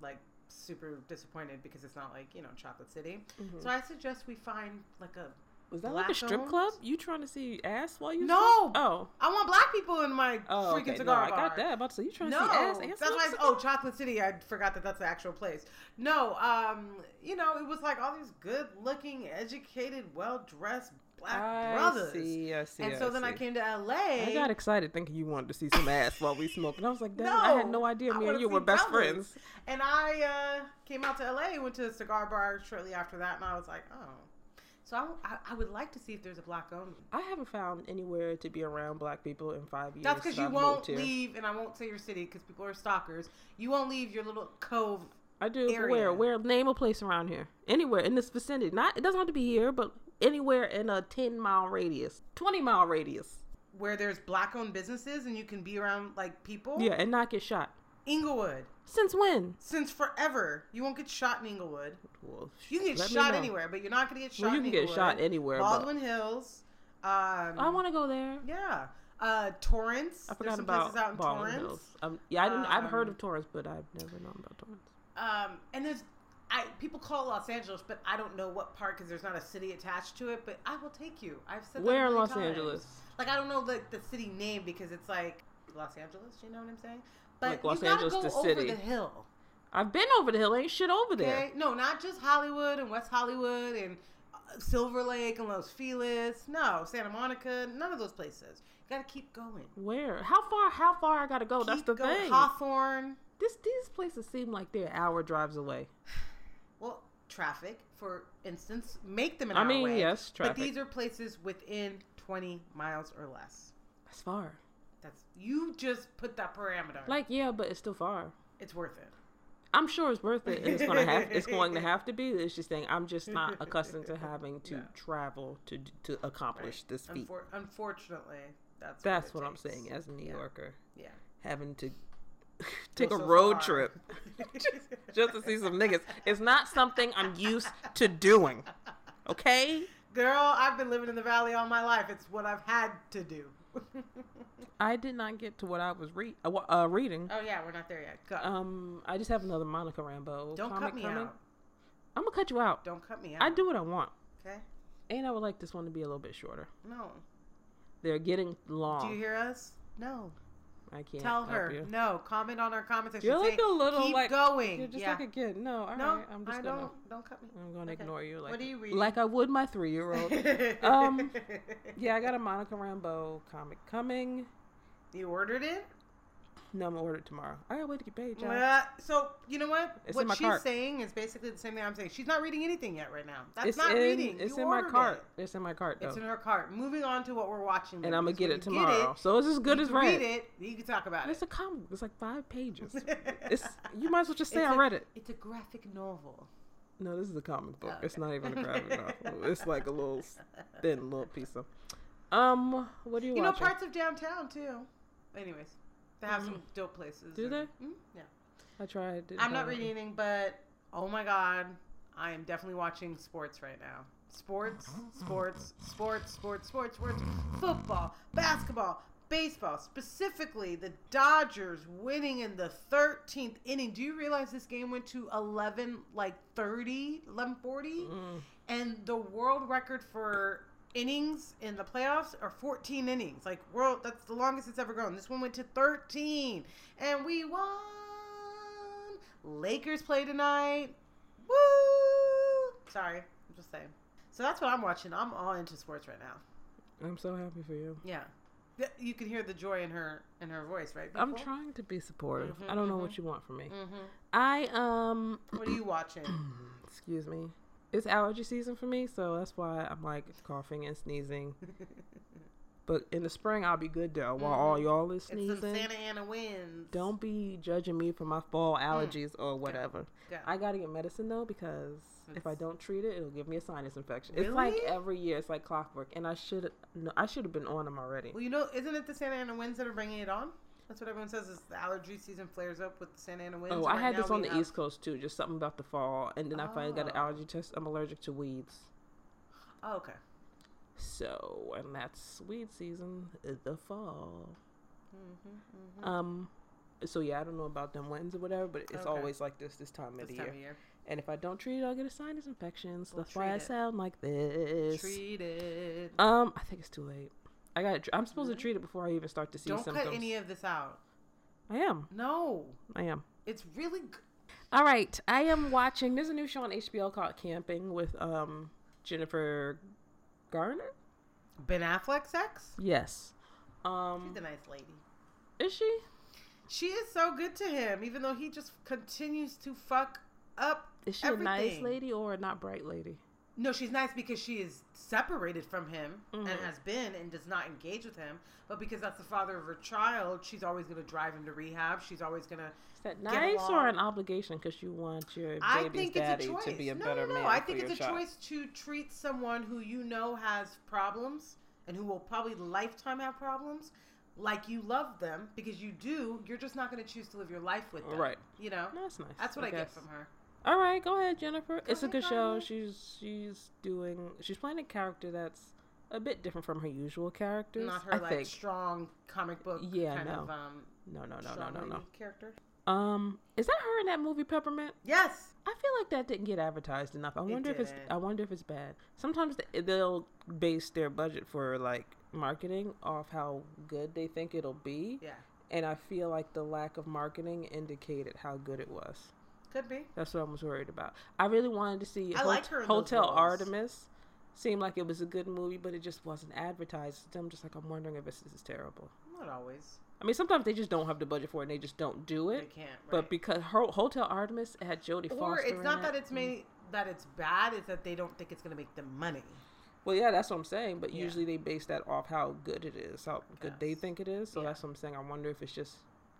like super disappointed because it's not like you know Chocolate City. Mhm. So I suggest we find like a. Was that like a strip Black-owned? club? You trying to see ass while you? Smoke. No! Oh. I want black people in my Oh, freaking okay. cigar no, bar. I got that. About to say you trying No, to see ass. and that's why. I, cigar? oh, Chocolate City. I forgot that that's the actual place. No, um, you know, it was like all these good-looking, educated, well-dressed black I brothers. see. I see. and so then I came to LA. I got excited thinking you wanted to see some ass while we smoked, and I was like, "Damn, I had no idea me and you were best brothers. friends." And I uh, came out to LA, went to a cigar bar shortly after that, and I was like, oh. So I, I, would like to see if there's a black owned. I haven't found anywhere to be around black people in five years. That's because you I've won't leave, and I won't say your city because people are stalkers. You won't leave your little cove. I do. area. Where? Where? Name a place around here. Anywhere in this vicinity. Not. It doesn't have to be here, but anywhere in a ten mile radius, twenty mile radius. Where there's black owned businesses and you can be around like people. Yeah, and not get shot. Inglewood. Since when? Since forever. You won't get shot in Inglewood. Well, You can get shot anywhere, but you're not going to get shot Well, you can get shot anywhere. but Baldwin Hills. Um, I want to go there. Yeah. Uh, Torrance. I forgot some about places out in Baldwin Torrance. Hills. Um, yeah, I didn't. I've heard Um, of Torrance, but I've never known about Torrance. Um, and there's I people call it Los Angeles, but I don't know what part because there's not a city attached to it. But I will take you. I've said Where in Los times. Angeles? Like I don't know the the city name because it's like Los Angeles. You know what I'm saying? But Like Los you gotta Angeles, go the over city. the hill. I've been over the hill. Ain't shit over Okay, there. no, not just Hollywood and West Hollywood and uh, Silver Lake and Los Feliz. No, Santa Monica. None of those places. You gotta keep going. Where? How far? How far I gotta go? That's the going. thing. Hawthorne. This these places seem like they're hour drives away. Well, traffic, for instance, make them an hour. I hour mean, away. yes, traffic. But these are places within 20 miles or less. That's far. That's you just put that parameter. Like yeah, but it's still far. it's worth it. I'm sure it's worth it. And it's gonna have. It's going to have to be. It's just saying I'm just not accustomed to having to No. travel to to accomplish this feat. Unfor- unfortunately, that's That's what, what I'm saying as a New Yeah. Yorker, Yeah. having to take a so road far. trip just to see some niggas. It's not something I'm used to doing. Okay. Girl, I've been living in the valley all my life. It's what I've had to do. I did not get to what I was re- uh, uh, reading. oh yeah, we're not there yet. Go. Um, I just have another Monica Rambeau. Don't cut me coming. out. I'm gonna cut you out. Don't cut me out. I do what I want, Okay. and I would like this one to be a little bit shorter. No. They're getting long. Do you hear us? No. I can't Tell her. No. Comment on our comment section. You're like a little Keep like going. You're just yeah. like a kid. No, all right. no, I'm just I gonna. don't. Don't cut me. I'm gonna Okay. ignore you. Like What do you read? like I would my three year old. um, yeah, I got a Monica Rambeau comic coming. You ordered it? No, I'm gonna order it tomorrow. I gotta wait to get paid, y'all. Well, so you know what? It's what in my she's cart. saying is basically the same thing I'm saying. She's not reading anything yet right now. That's it's not in, reading. It's You in my cart. it. It's in my cart though, It's in her cart. Moving on to what we're watching. and I'm gonna get it when you tomorrow. so it's as good you as read. read it. You can talk about It's it. a comic. It's like five pages. it's you might as well just say It's I a- read it. It's a graphic novel. No, this is a comic book. Oh, It's not even a graphic novel. It's like a little thin little piece of. Um, what are you, You know, parts of downtown too. Anyways, they have some dope places. Do and- they? Mm, yeah. I tried. didn't I'm not follow reading anything, but oh my god, I am definitely watching sports right now. Sports, sports, sports, sports, sports, sports, football, basketball, baseball, specifically the Dodgers winning in the 13th inning. Do you realize this game went to 11 like 30, 1140? Mm. And the world record for innings in the playoffs are 14 innings. Like world that's the longest it's ever gone. This one went to 13 and we won. Lakers play tonight. Woo! Sorry, I'm just saying. So that's what I'm watching. I'm all into sports right now. I'm so happy for you. Yeah. You can hear the joy in her in her voice, right? I'm trying to be supportive. Mhm, I don't know mhm. what you want from me. Mhm. I um, What are you watching? excuse me. It's allergy season for me, so that's why I'm like coughing and sneezing. But in the spring, I'll be good though. While mm-hmm. all y'all is it's sneezing, Santa Ana winds. don't be judging me for my fall mm. allergies or whatever. Go. I gotta get medicine though because if I don't treat it, it'll give me a sinus infection. Really? It's like every year, it's like clockwork, and I should no, I should have been on them already. Well, you know, isn't it the Santa Ana winds that are bringing it on? That's what everyone says. Is the allergy season flares up with the Santa Ana winds? Oh, I right had this on the have- East Coast too. Just something about the fall, and then I finally got an Oh. allergy test. I'm allergic to weeds. Oh, okay. So, and that's weed season, uh, the fall. Mm-hmm, Um, so yeah, I don't know about them winds or whatever, but it's Okay. always like this this time of This the time year. of year. And if I don't treat it, I'll get a sinus infection. So Well, that's why I sound like this. Treated. Um, I think it's too late. I got. I'm supposed to treat it before I even start to see Don't symptoms. cut any of this out. I am. No, I am. it's really. G- All right, I am watching. There's a new show on HBO called Camping with um Jennifer Garner. ben Affleck's ex. Yes. Um, She's a nice lady. is she? She is so good to him, even though he just continues to fuck up. Is she a nice lady or a not bright lady? No, she's nice because she is separated from him and Mhm. has been and does not engage with him. But because that's the father of her child, she's always going to drive him to rehab. She's always going to. Is that nice or an obligation because you want your I baby's daddy it's a choice. to be a no, better no, no. man I think it's a child? choice to treat someone who you know has problems and who will probably lifetime have problems like you love them because you do. You're just not going to choose to live your life with them. Right. You know? That's nice. That's what I, get from her. All right, go ahead, Jennifer. it's a good show. Carla. She's she's doing she's playing a character that's a bit different from her usual characters. Not her I like think. strong comic book Yeah, kind no. of um No, no, no, no, no, no. character. Um, is that her in that movie Peppermint? Yes. I feel like that didn't get advertised enough. I wonder if it's. I wonder if it's bad. Sometimes they'll base their budget for like marketing off how good they think it'll be, Yeah. and I feel like the lack of marketing indicated how good it was. Could be. That's what I was worried about. I really wanted to see I Hot- like her in Hotel. Artemis. Seemed like it was a good movie, but it just wasn't advertised. I'm just like, I'm wondering if this is terrible. Not always. I mean, sometimes they just don't have the budget for it, and they just don't do it. They can't. But because Ho- Hotel Artemis had Jodie Foster, or it's not it. that it's made that it's bad. It's that they don't think it's gonna make them money. Well, yeah, that's what I'm saying. But Yeah. usually they base that off how good it is, how good they think it is. So Yeah. that's what I'm saying. I wonder if it's just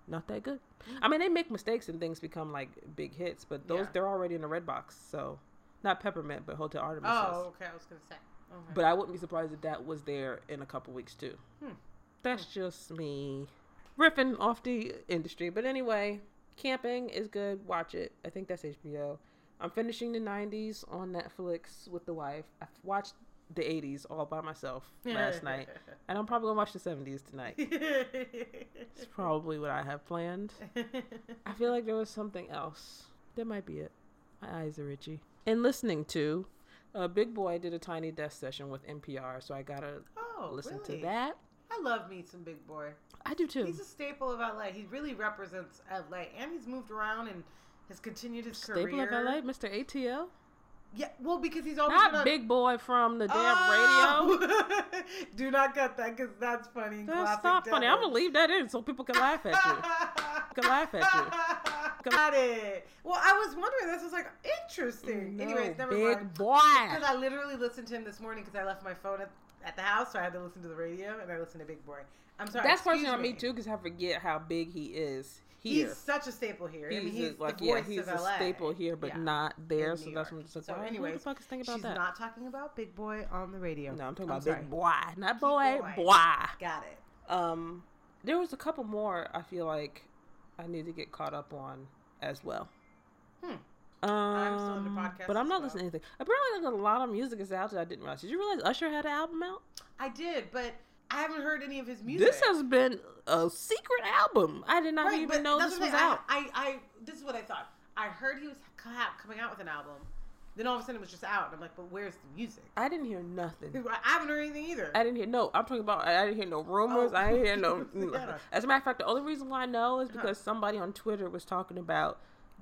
not that good. I mean, they make mistakes and things become like big hits, but those Yeah. they're already in the red box. So not Peppermint, but Hotel Artemis. is. Oh, okay. I was gonna say. Okay. But I wouldn't be surprised if that was there in a couple weeks too. Hmm. That's just me riffing off the industry. But anyway, camping is good. Watch it. I think that's HBO. I'm finishing the 90s on Netflix with the wife. I've watched the 80s all by myself last night. And I'm probably going to watch the 70s tonight. It's probably what I have planned. I feel like there was something else. That might be it. My eyes are itchy. And listening to, uh, Big Boy did a Tiny Desk session with NPR, so I gotta oh, listen really? to that. I love me some Big Boy. I do too. He's a staple of LA. He really represents LA, and he's moved around and has continued his Staple career. Staple of LA, Mr. ATL. Yeah, well, because he's always Not on- Big Boy from the damn oh! radio. Oh! Do not cut that because that's funny. That's not funny. I'm gonna leave that in so people can laugh at you. Can laugh at you. Got it. Well, I was wondering. This was like interesting. Anyways, No, never Big mind. Boy. Because I literally listened to him this morning because I left my phone at, at the house, so I had to listen to the radio, and I listened to Big Boy. I'm sorry. That's excuse personally on me too, because I forget how big he is He's such a staple here. I mean, He's, he's like the yeah, he's a LA. staple here, but Yeah. not there. So that's what I'm just like, So why, who the fuck is thinking about She's that? not talking about Big Boy on the radio. no, I'm talking I'm about sorry. Big Boy, not boy, Boy. boy. Got it. Um, there was a couple more. I feel like I need to get caught up on as well. Hmm. Um, I'm still into podcasts but I'm not well. listening to anything. Apparently, like, a lot of music is out that I didn't realize. Did you realize Usher had an album out? I did, but I haven't heard any of his music. This has been a secret album. I did not right, even know this was out. I, I, I, this is what I thought. I heard he was coming out with an album. Then all of a sudden it was just out. And I'm like, but where's the music? I didn't hear nothing. I haven't heard anything either. I didn't hear no. I'm talking about. I didn't hear no rumors. Oh. I didn't hear no. Mm, yeah. As a matter of fact, the only reason why I know is Huh. because somebody on Twitter was talking about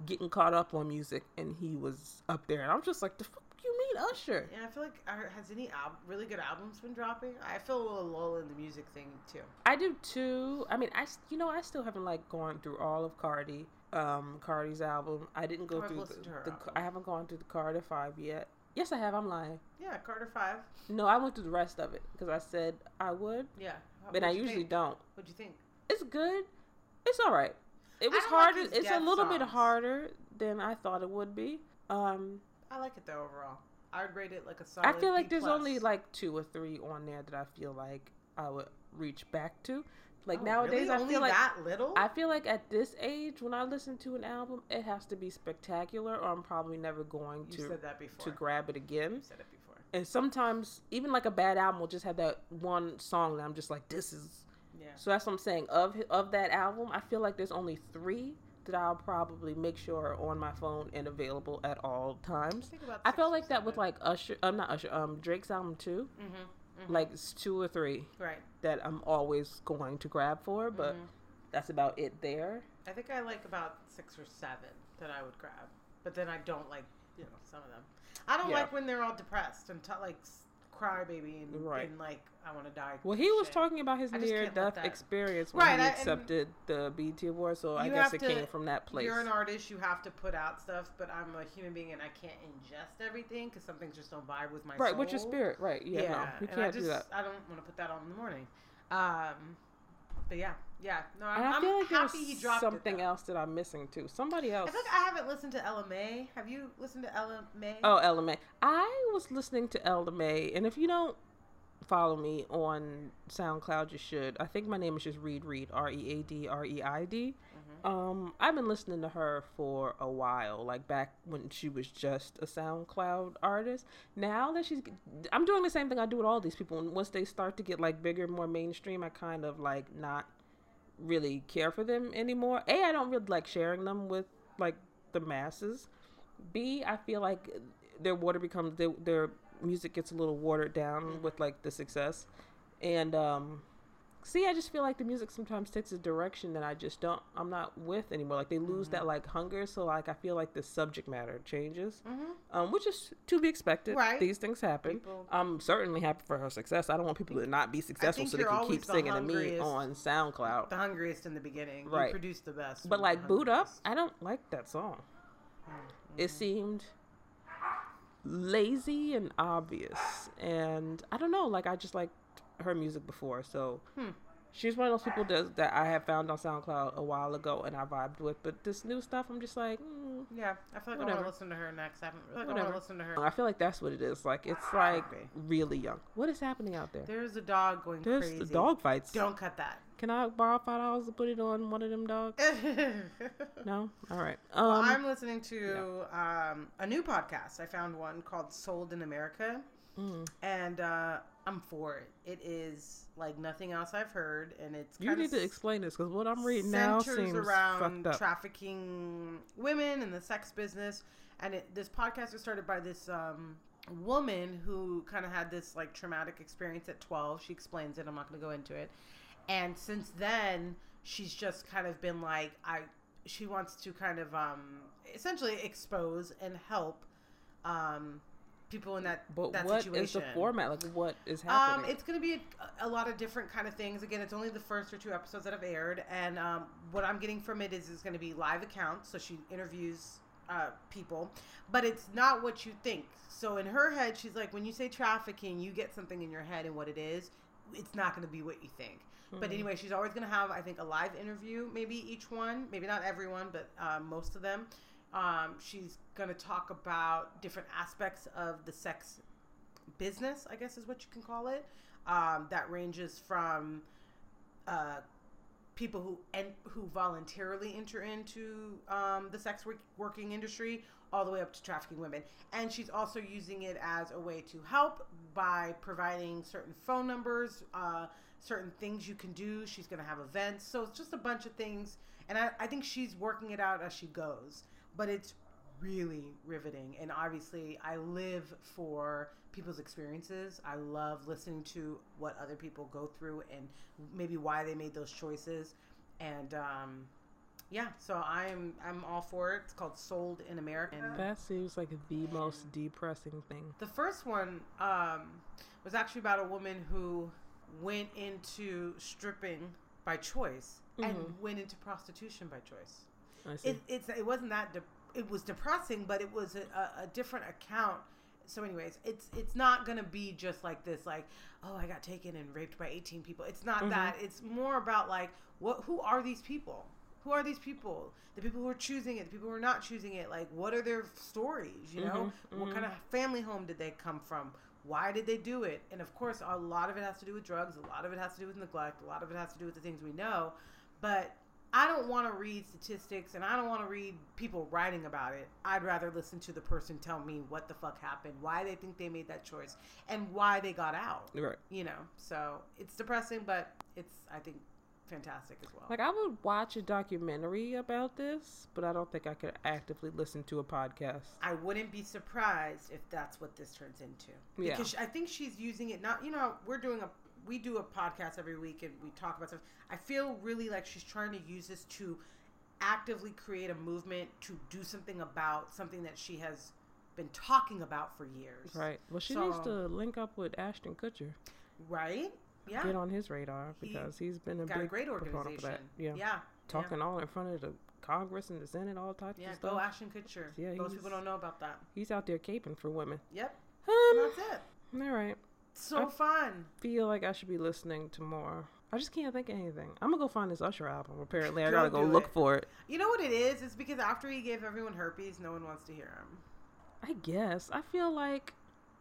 getting caught up on music, and he was up there, and I'm just like, the fuck you mean Usher? yeah, I feel like has any al- really good albums been dropping? I feel a little lull in the music thing too. I do too. I mean, I you know I still haven't like gone through all of Cardi, um, Cardi's album. I didn't go Oh, through listened to her the, the. I haven't gone through the Carter Five yet. Yes, I have. I'm lying. Yeah, Carter Five. No, I went through the rest of it because I said I would, Yeah, but I usually think? don't. What'd you think? It's good. It's all right. It was don't like harder. it's a little bit harder than I thought it would be. Um, I like it though overall. I would rate it like a solid. I feel like B there's only like two or three on there that I feel like I would reach back to. Like Oh, nowadays, really? I Only feel like that little. I feel like at this age, when I listen to an album, it has to be spectacular, or I'm probably never going you to said that before. to grab it again. You said it before. And sometimes, even like a bad album will just have that one song that I'm just like, this is. Yeah. So that's what I'm saying. Of of that album, I feel like there's only three that I'll probably make sure are on my phone and available at all times. I felt like that with like Usher. I'm not Usher. Um, Drake's album too. Mm-hmm. Like it's two or three Right. that I'm always going to grab for, but Mhm. that's about it there. I think I like about six or seven that I would grab, but then I don't like you know some of them. I don't Yeah. like when they're all depressed and t- like s- cry baby and, Right. and like I want to die. Well, he was shit. talking about his near death experience when Right, he I- accepted the BT award, so I guess it to- came from that place. You're an artist. You have to put out stuff, but I'm a human being and I can't ingest everything because some things just don't vibe with my spirit. right, soul. with your spirit, right? Yeah, no, you and I can't just, do that. I don't want to put that on in the morning. Um, but yeah, yeah. No, I'm, And I I'm like happy he dropped something it, else that I'm missing too. Somebody else. I feel like I haven't listened to Ella Mai. Have you listened to Ella Mai? Oh, Ella Mai. I was listening to Ella Mai, and if you don't follow me on SoundCloud, you should. I think my name is just Read Reid, R E A D R E I D. Um, I've been listening to her for a while, like back when she was just a SoundCloud artist. Now that she's, I'm doing the same thing I do with all these people. And once they start to get like bigger, more mainstream, I kind of like not really care for them anymore. A, I don't really like sharing them with like the masses. B, I feel like their water becomes their, their music gets a little watered down with like the success, and um, C, I just feel like the music sometimes takes a direction that I just don't I'm not with anymore. Like they lose that like hunger, so like I feel like the subject matter changes, um, which is to be expected. Right. These things happen. People- I'm certainly happy for her success. I don't want people to not be successful so they can keep the singing to me on SoundCloud. The hungriest in the beginning. You Right. produce the best. But like Boo'd Up. I don't like that song. Mm-hmm. It seemed lazy and obvious, and I don't know. Like I just liked her music before, so Hmm. she's one of those people that that I have found on SoundCloud a while ago and I vibed with. But this new stuff, I'm just like, mm. Yeah, I feel like I want Whatever. to listen to her next. I haven't- really like want to listen to her. I feel like that's what it is. Like it's like Okay. really young. What is happening out there? There's a dog going There's crazy. the dog fights. Don't cut that. Can I borrow five dollars to put it on one of them dogs? No. All right. Um. Well, I'm listening to um, a new podcast. I found one called Sold in America, mm. and uh, I'm for it. It is like nothing else I've heard, and it's You need to explain this because what I'm reading now seems around fucked up. trafficking women and the sex business. And it, this podcast was started by this um, woman who kind of had this like traumatic experience at 12. She explains it. I'm not going to go into it. And since then, she's just kind of been like, I. She wants to kind of um, essentially expose and help um, people in that But that what is situation. the format? Like, what is happening Um, happening? it's going to be a, a lot of different kind of things. Again, it's only the first or two episodes that have aired, and um, what I'm getting from it is it's going to be live accounts. So she interviews uh, people, but it's not what you think. So in her head, she's like, when you say trafficking, you get something in your head, and what it is, it's not going to be what you think. But anyway, she's always going to have, I think, a live interview, maybe each one, maybe not everyone, but um, most of them. Um, she's going to talk about different aspects of the sex business, I guess is what you can call it. Um, that ranges from uh, people who and who voluntarily enter into um, the sex work, working industry, all the way up to trafficking women. And she's also using it as a way to help by providing certain phone numbers, uh, certain things you can do. She's going to have events, so it's just a bunch of things. And I, I think she's working it out as she goes. But it's really riveting. And obviously, I live for people's experiences. I love listening to what other people go through and maybe why they made those choices. And um, yeah, so I'm I'm all for it. It's called Sold in America. That seems like the most depressing thing. the first one um, was actually about a woman who went into stripping by choice and went into prostitution by choice. It, it's it wasn't that de- it was depressing but it was a, a, different account. So anyways it's it's not gonna be just like this like oh i got taken and raped by 18 people. It's not mm-hmm. that. It's more about like what who are these people? Who are these people? The people who are choosing it the people who are not choosing it like what are their stories you know? Mm-hmm. What mm-hmm. kind of family home did they come from? Why did they do it? And of course a lot of it has to do with drugs a lot of it has to do with neglect a lot of it has to do with the things we know. But I don't want to read statistics and I don't want to read people writing about it. I'd rather listen to the person tell me what the fuck happened, why they think they made that choice, and why they got out. right. You know, so it's depressing, but it's, I think, fantastic as well. Like I would watch a documentary about this, but I don't think I could actively listen to a podcast. I wouldn't be surprised if that's what this turns into. Yeah. Because I think she's using it not, you know, we're doing a, we do a podcast every week and we talk about stuff. I feel really like she's trying to use this to actively create a movement to do something about something that she has been talking about for years. Right. Well, she So- needs to link up with Ashton Kutcher, Right? Yeah. get on his radar because he's been a Got a great organization. for that. Yeah. Yeah. Talking all in front of the Congress and the Senate, all types Yeah. of Go. Ashton Kutcher. Yeah, Most people don't know about that. He's out there caping for women. Yep. Um, that's it. all right. So I- fun. Feel like I should be listening to more. I just can't think of anything. I'm gonna go find this Usher album. Apparently, I gotta go look it. for it. You know what it is? It's because after he gave everyone herpes, no one wants to hear him. I guess. I feel like.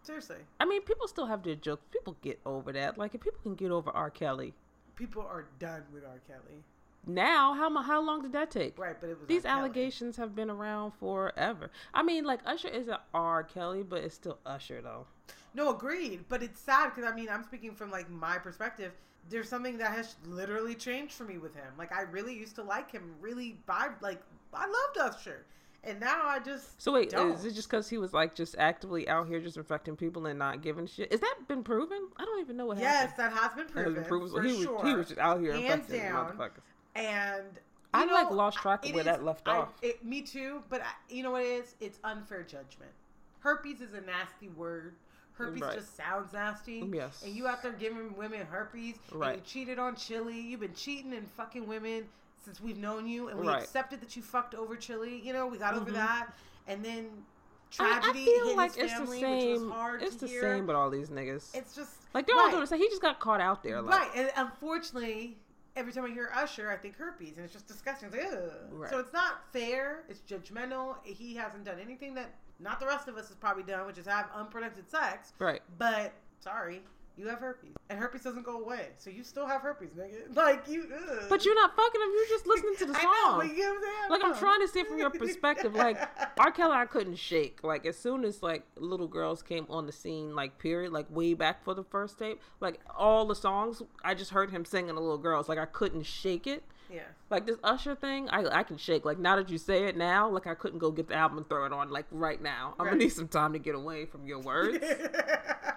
Seriously. I mean, people still have their jokes. People get over that. Like, if people can get over R. Kelly, People are done with R. Kelly. now how how long did that take? Right, but it was These R. Kelly. allegations have been around forever. I mean, like Usher isn't R. Kelly, but it's still Usher though. No, agreed. But it's sad because I mean, I'm speaking from like my perspective. there's something that has literally changed for me with him. Like I really used to like him, really vibe like I loved Usher. And now I just So wait, don't. is it just because he was like just actively out here just infecting people and not giving shit? Is that been proven? I don't even know what Yes, happened. that has been Has proven. been proven? for he was sure. he was just out here Hands infecting down. motherfuckers. and I, you like, lost track of where is- that left I- off. It, me too, but I, you know what it is? It's unfair judgment. Herpes is a nasty word. Herpes Right. just sounds nasty. Yes. And you out there giving women herpes, and Right. you cheated on Chilli. You've been cheating and fucking women since we've known you, and we Right. accepted that you fucked over Chilli. You know, we got over Mhm. that, and then I, tragedy I feel like it's the family, same. which was hard it's the hear. same, but all these niggas. It's just like they're all doing the same. He just got caught out there. Like, Right, and unfortunately, every time I hear Usher, I think herpes, and it's just disgusting. It's like, ugh. Right. So it's not fair. It's judgmental. He hasn't done anything that not the rest of us is probably done, which is have unprotected sex. Right. But sorry, you have herpes, and herpes doesn't go away. So you still have herpes, nigga. Like you. Ugh. But you're not fucking him. You're just listening to the song. I know, you know what I'm saying? like I'm trying to see it from your perspective. Like R. Kelly, I couldn't shake. Like as soon as like little girls came on the scene, like period, like way back for the first tape, like all the songs, I just heard him singing to little girls. Like I couldn't shake it. yeah. Like this Usher thing, I I can shake. Like now that you say it now, like I couldn't go get the album and throw it on like right now. I'm Right. gonna need some time to get away from your words,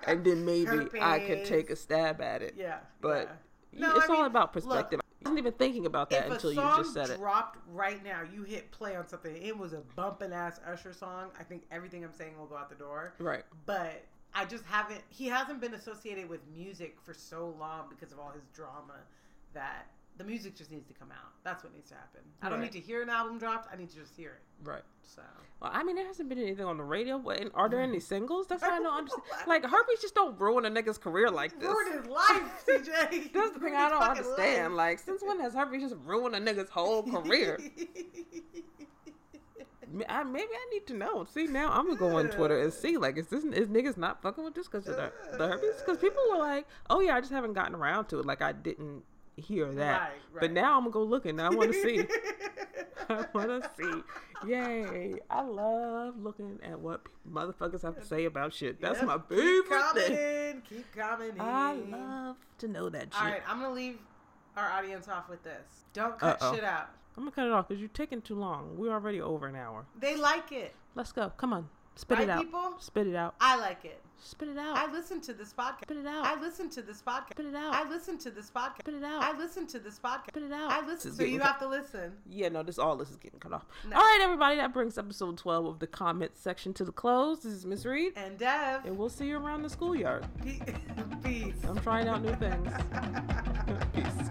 and then maybe I could take a stab at it. Yeah. But yeah. No, it's I all mean, about look, perspective. I wasn't even thinking about that until you just said it. dropped right now, you hit play on something, it was a bumping ass Usher song. I think everything I'm saying will go out the door. Right. But I just haven't. He hasn't been associated with music for so long because of all his drama that the music just needs to come out. That's what needs to happen. I don't Right. need to hear an album dropped. I need to just hear it. Right. So Well, I mean, there hasn't been anything on the radio. But and are there any singles? That's why I don't understand. Like herpes just don't ruin a nigga's career like this. ruined his life, CJ. That's the thing I don't understand. life. Like, since when has herpes just ruined a nigga's whole career? I, maybe I need to know. See, now I'm gonna go on Twitter and see, like, is this is niggas not fucking with this because of the, the herpes? Because people were like, oh yeah, I just haven't gotten around to it. Like, I didn't hear that. Right, But now I'm gonna go looking. I want to see. I want to see. Yay! I love looking at what motherfuckers have to say about shit. That's Yep, my Keep favorite coming thing. in. Keep coming in. I love to know that shit. All right, I'm gonna leave our audience off with this. Don't cut Uh-oh. shit out. I'm gonna cut it off because you're taking too long. We're already over an hour. They like it. Let's go. Come on. Spit Right, it out. people? Spit it out. I like it. Spit it out. I listen to this podcast. Spit it out. I listen to this podcast. Spit it out. I listen to this podcast. Spit it out. I listen to this podcast. Spit it out. I listen. So you have to listen. yeah, no, this all this is getting cut off. No. All right, everybody, that brings episode 12 of the comment section to the close. This is Miss Reid, And Dev. and we'll see you around the schoolyard. Pe- Peace. I'm trying out new things. Peace.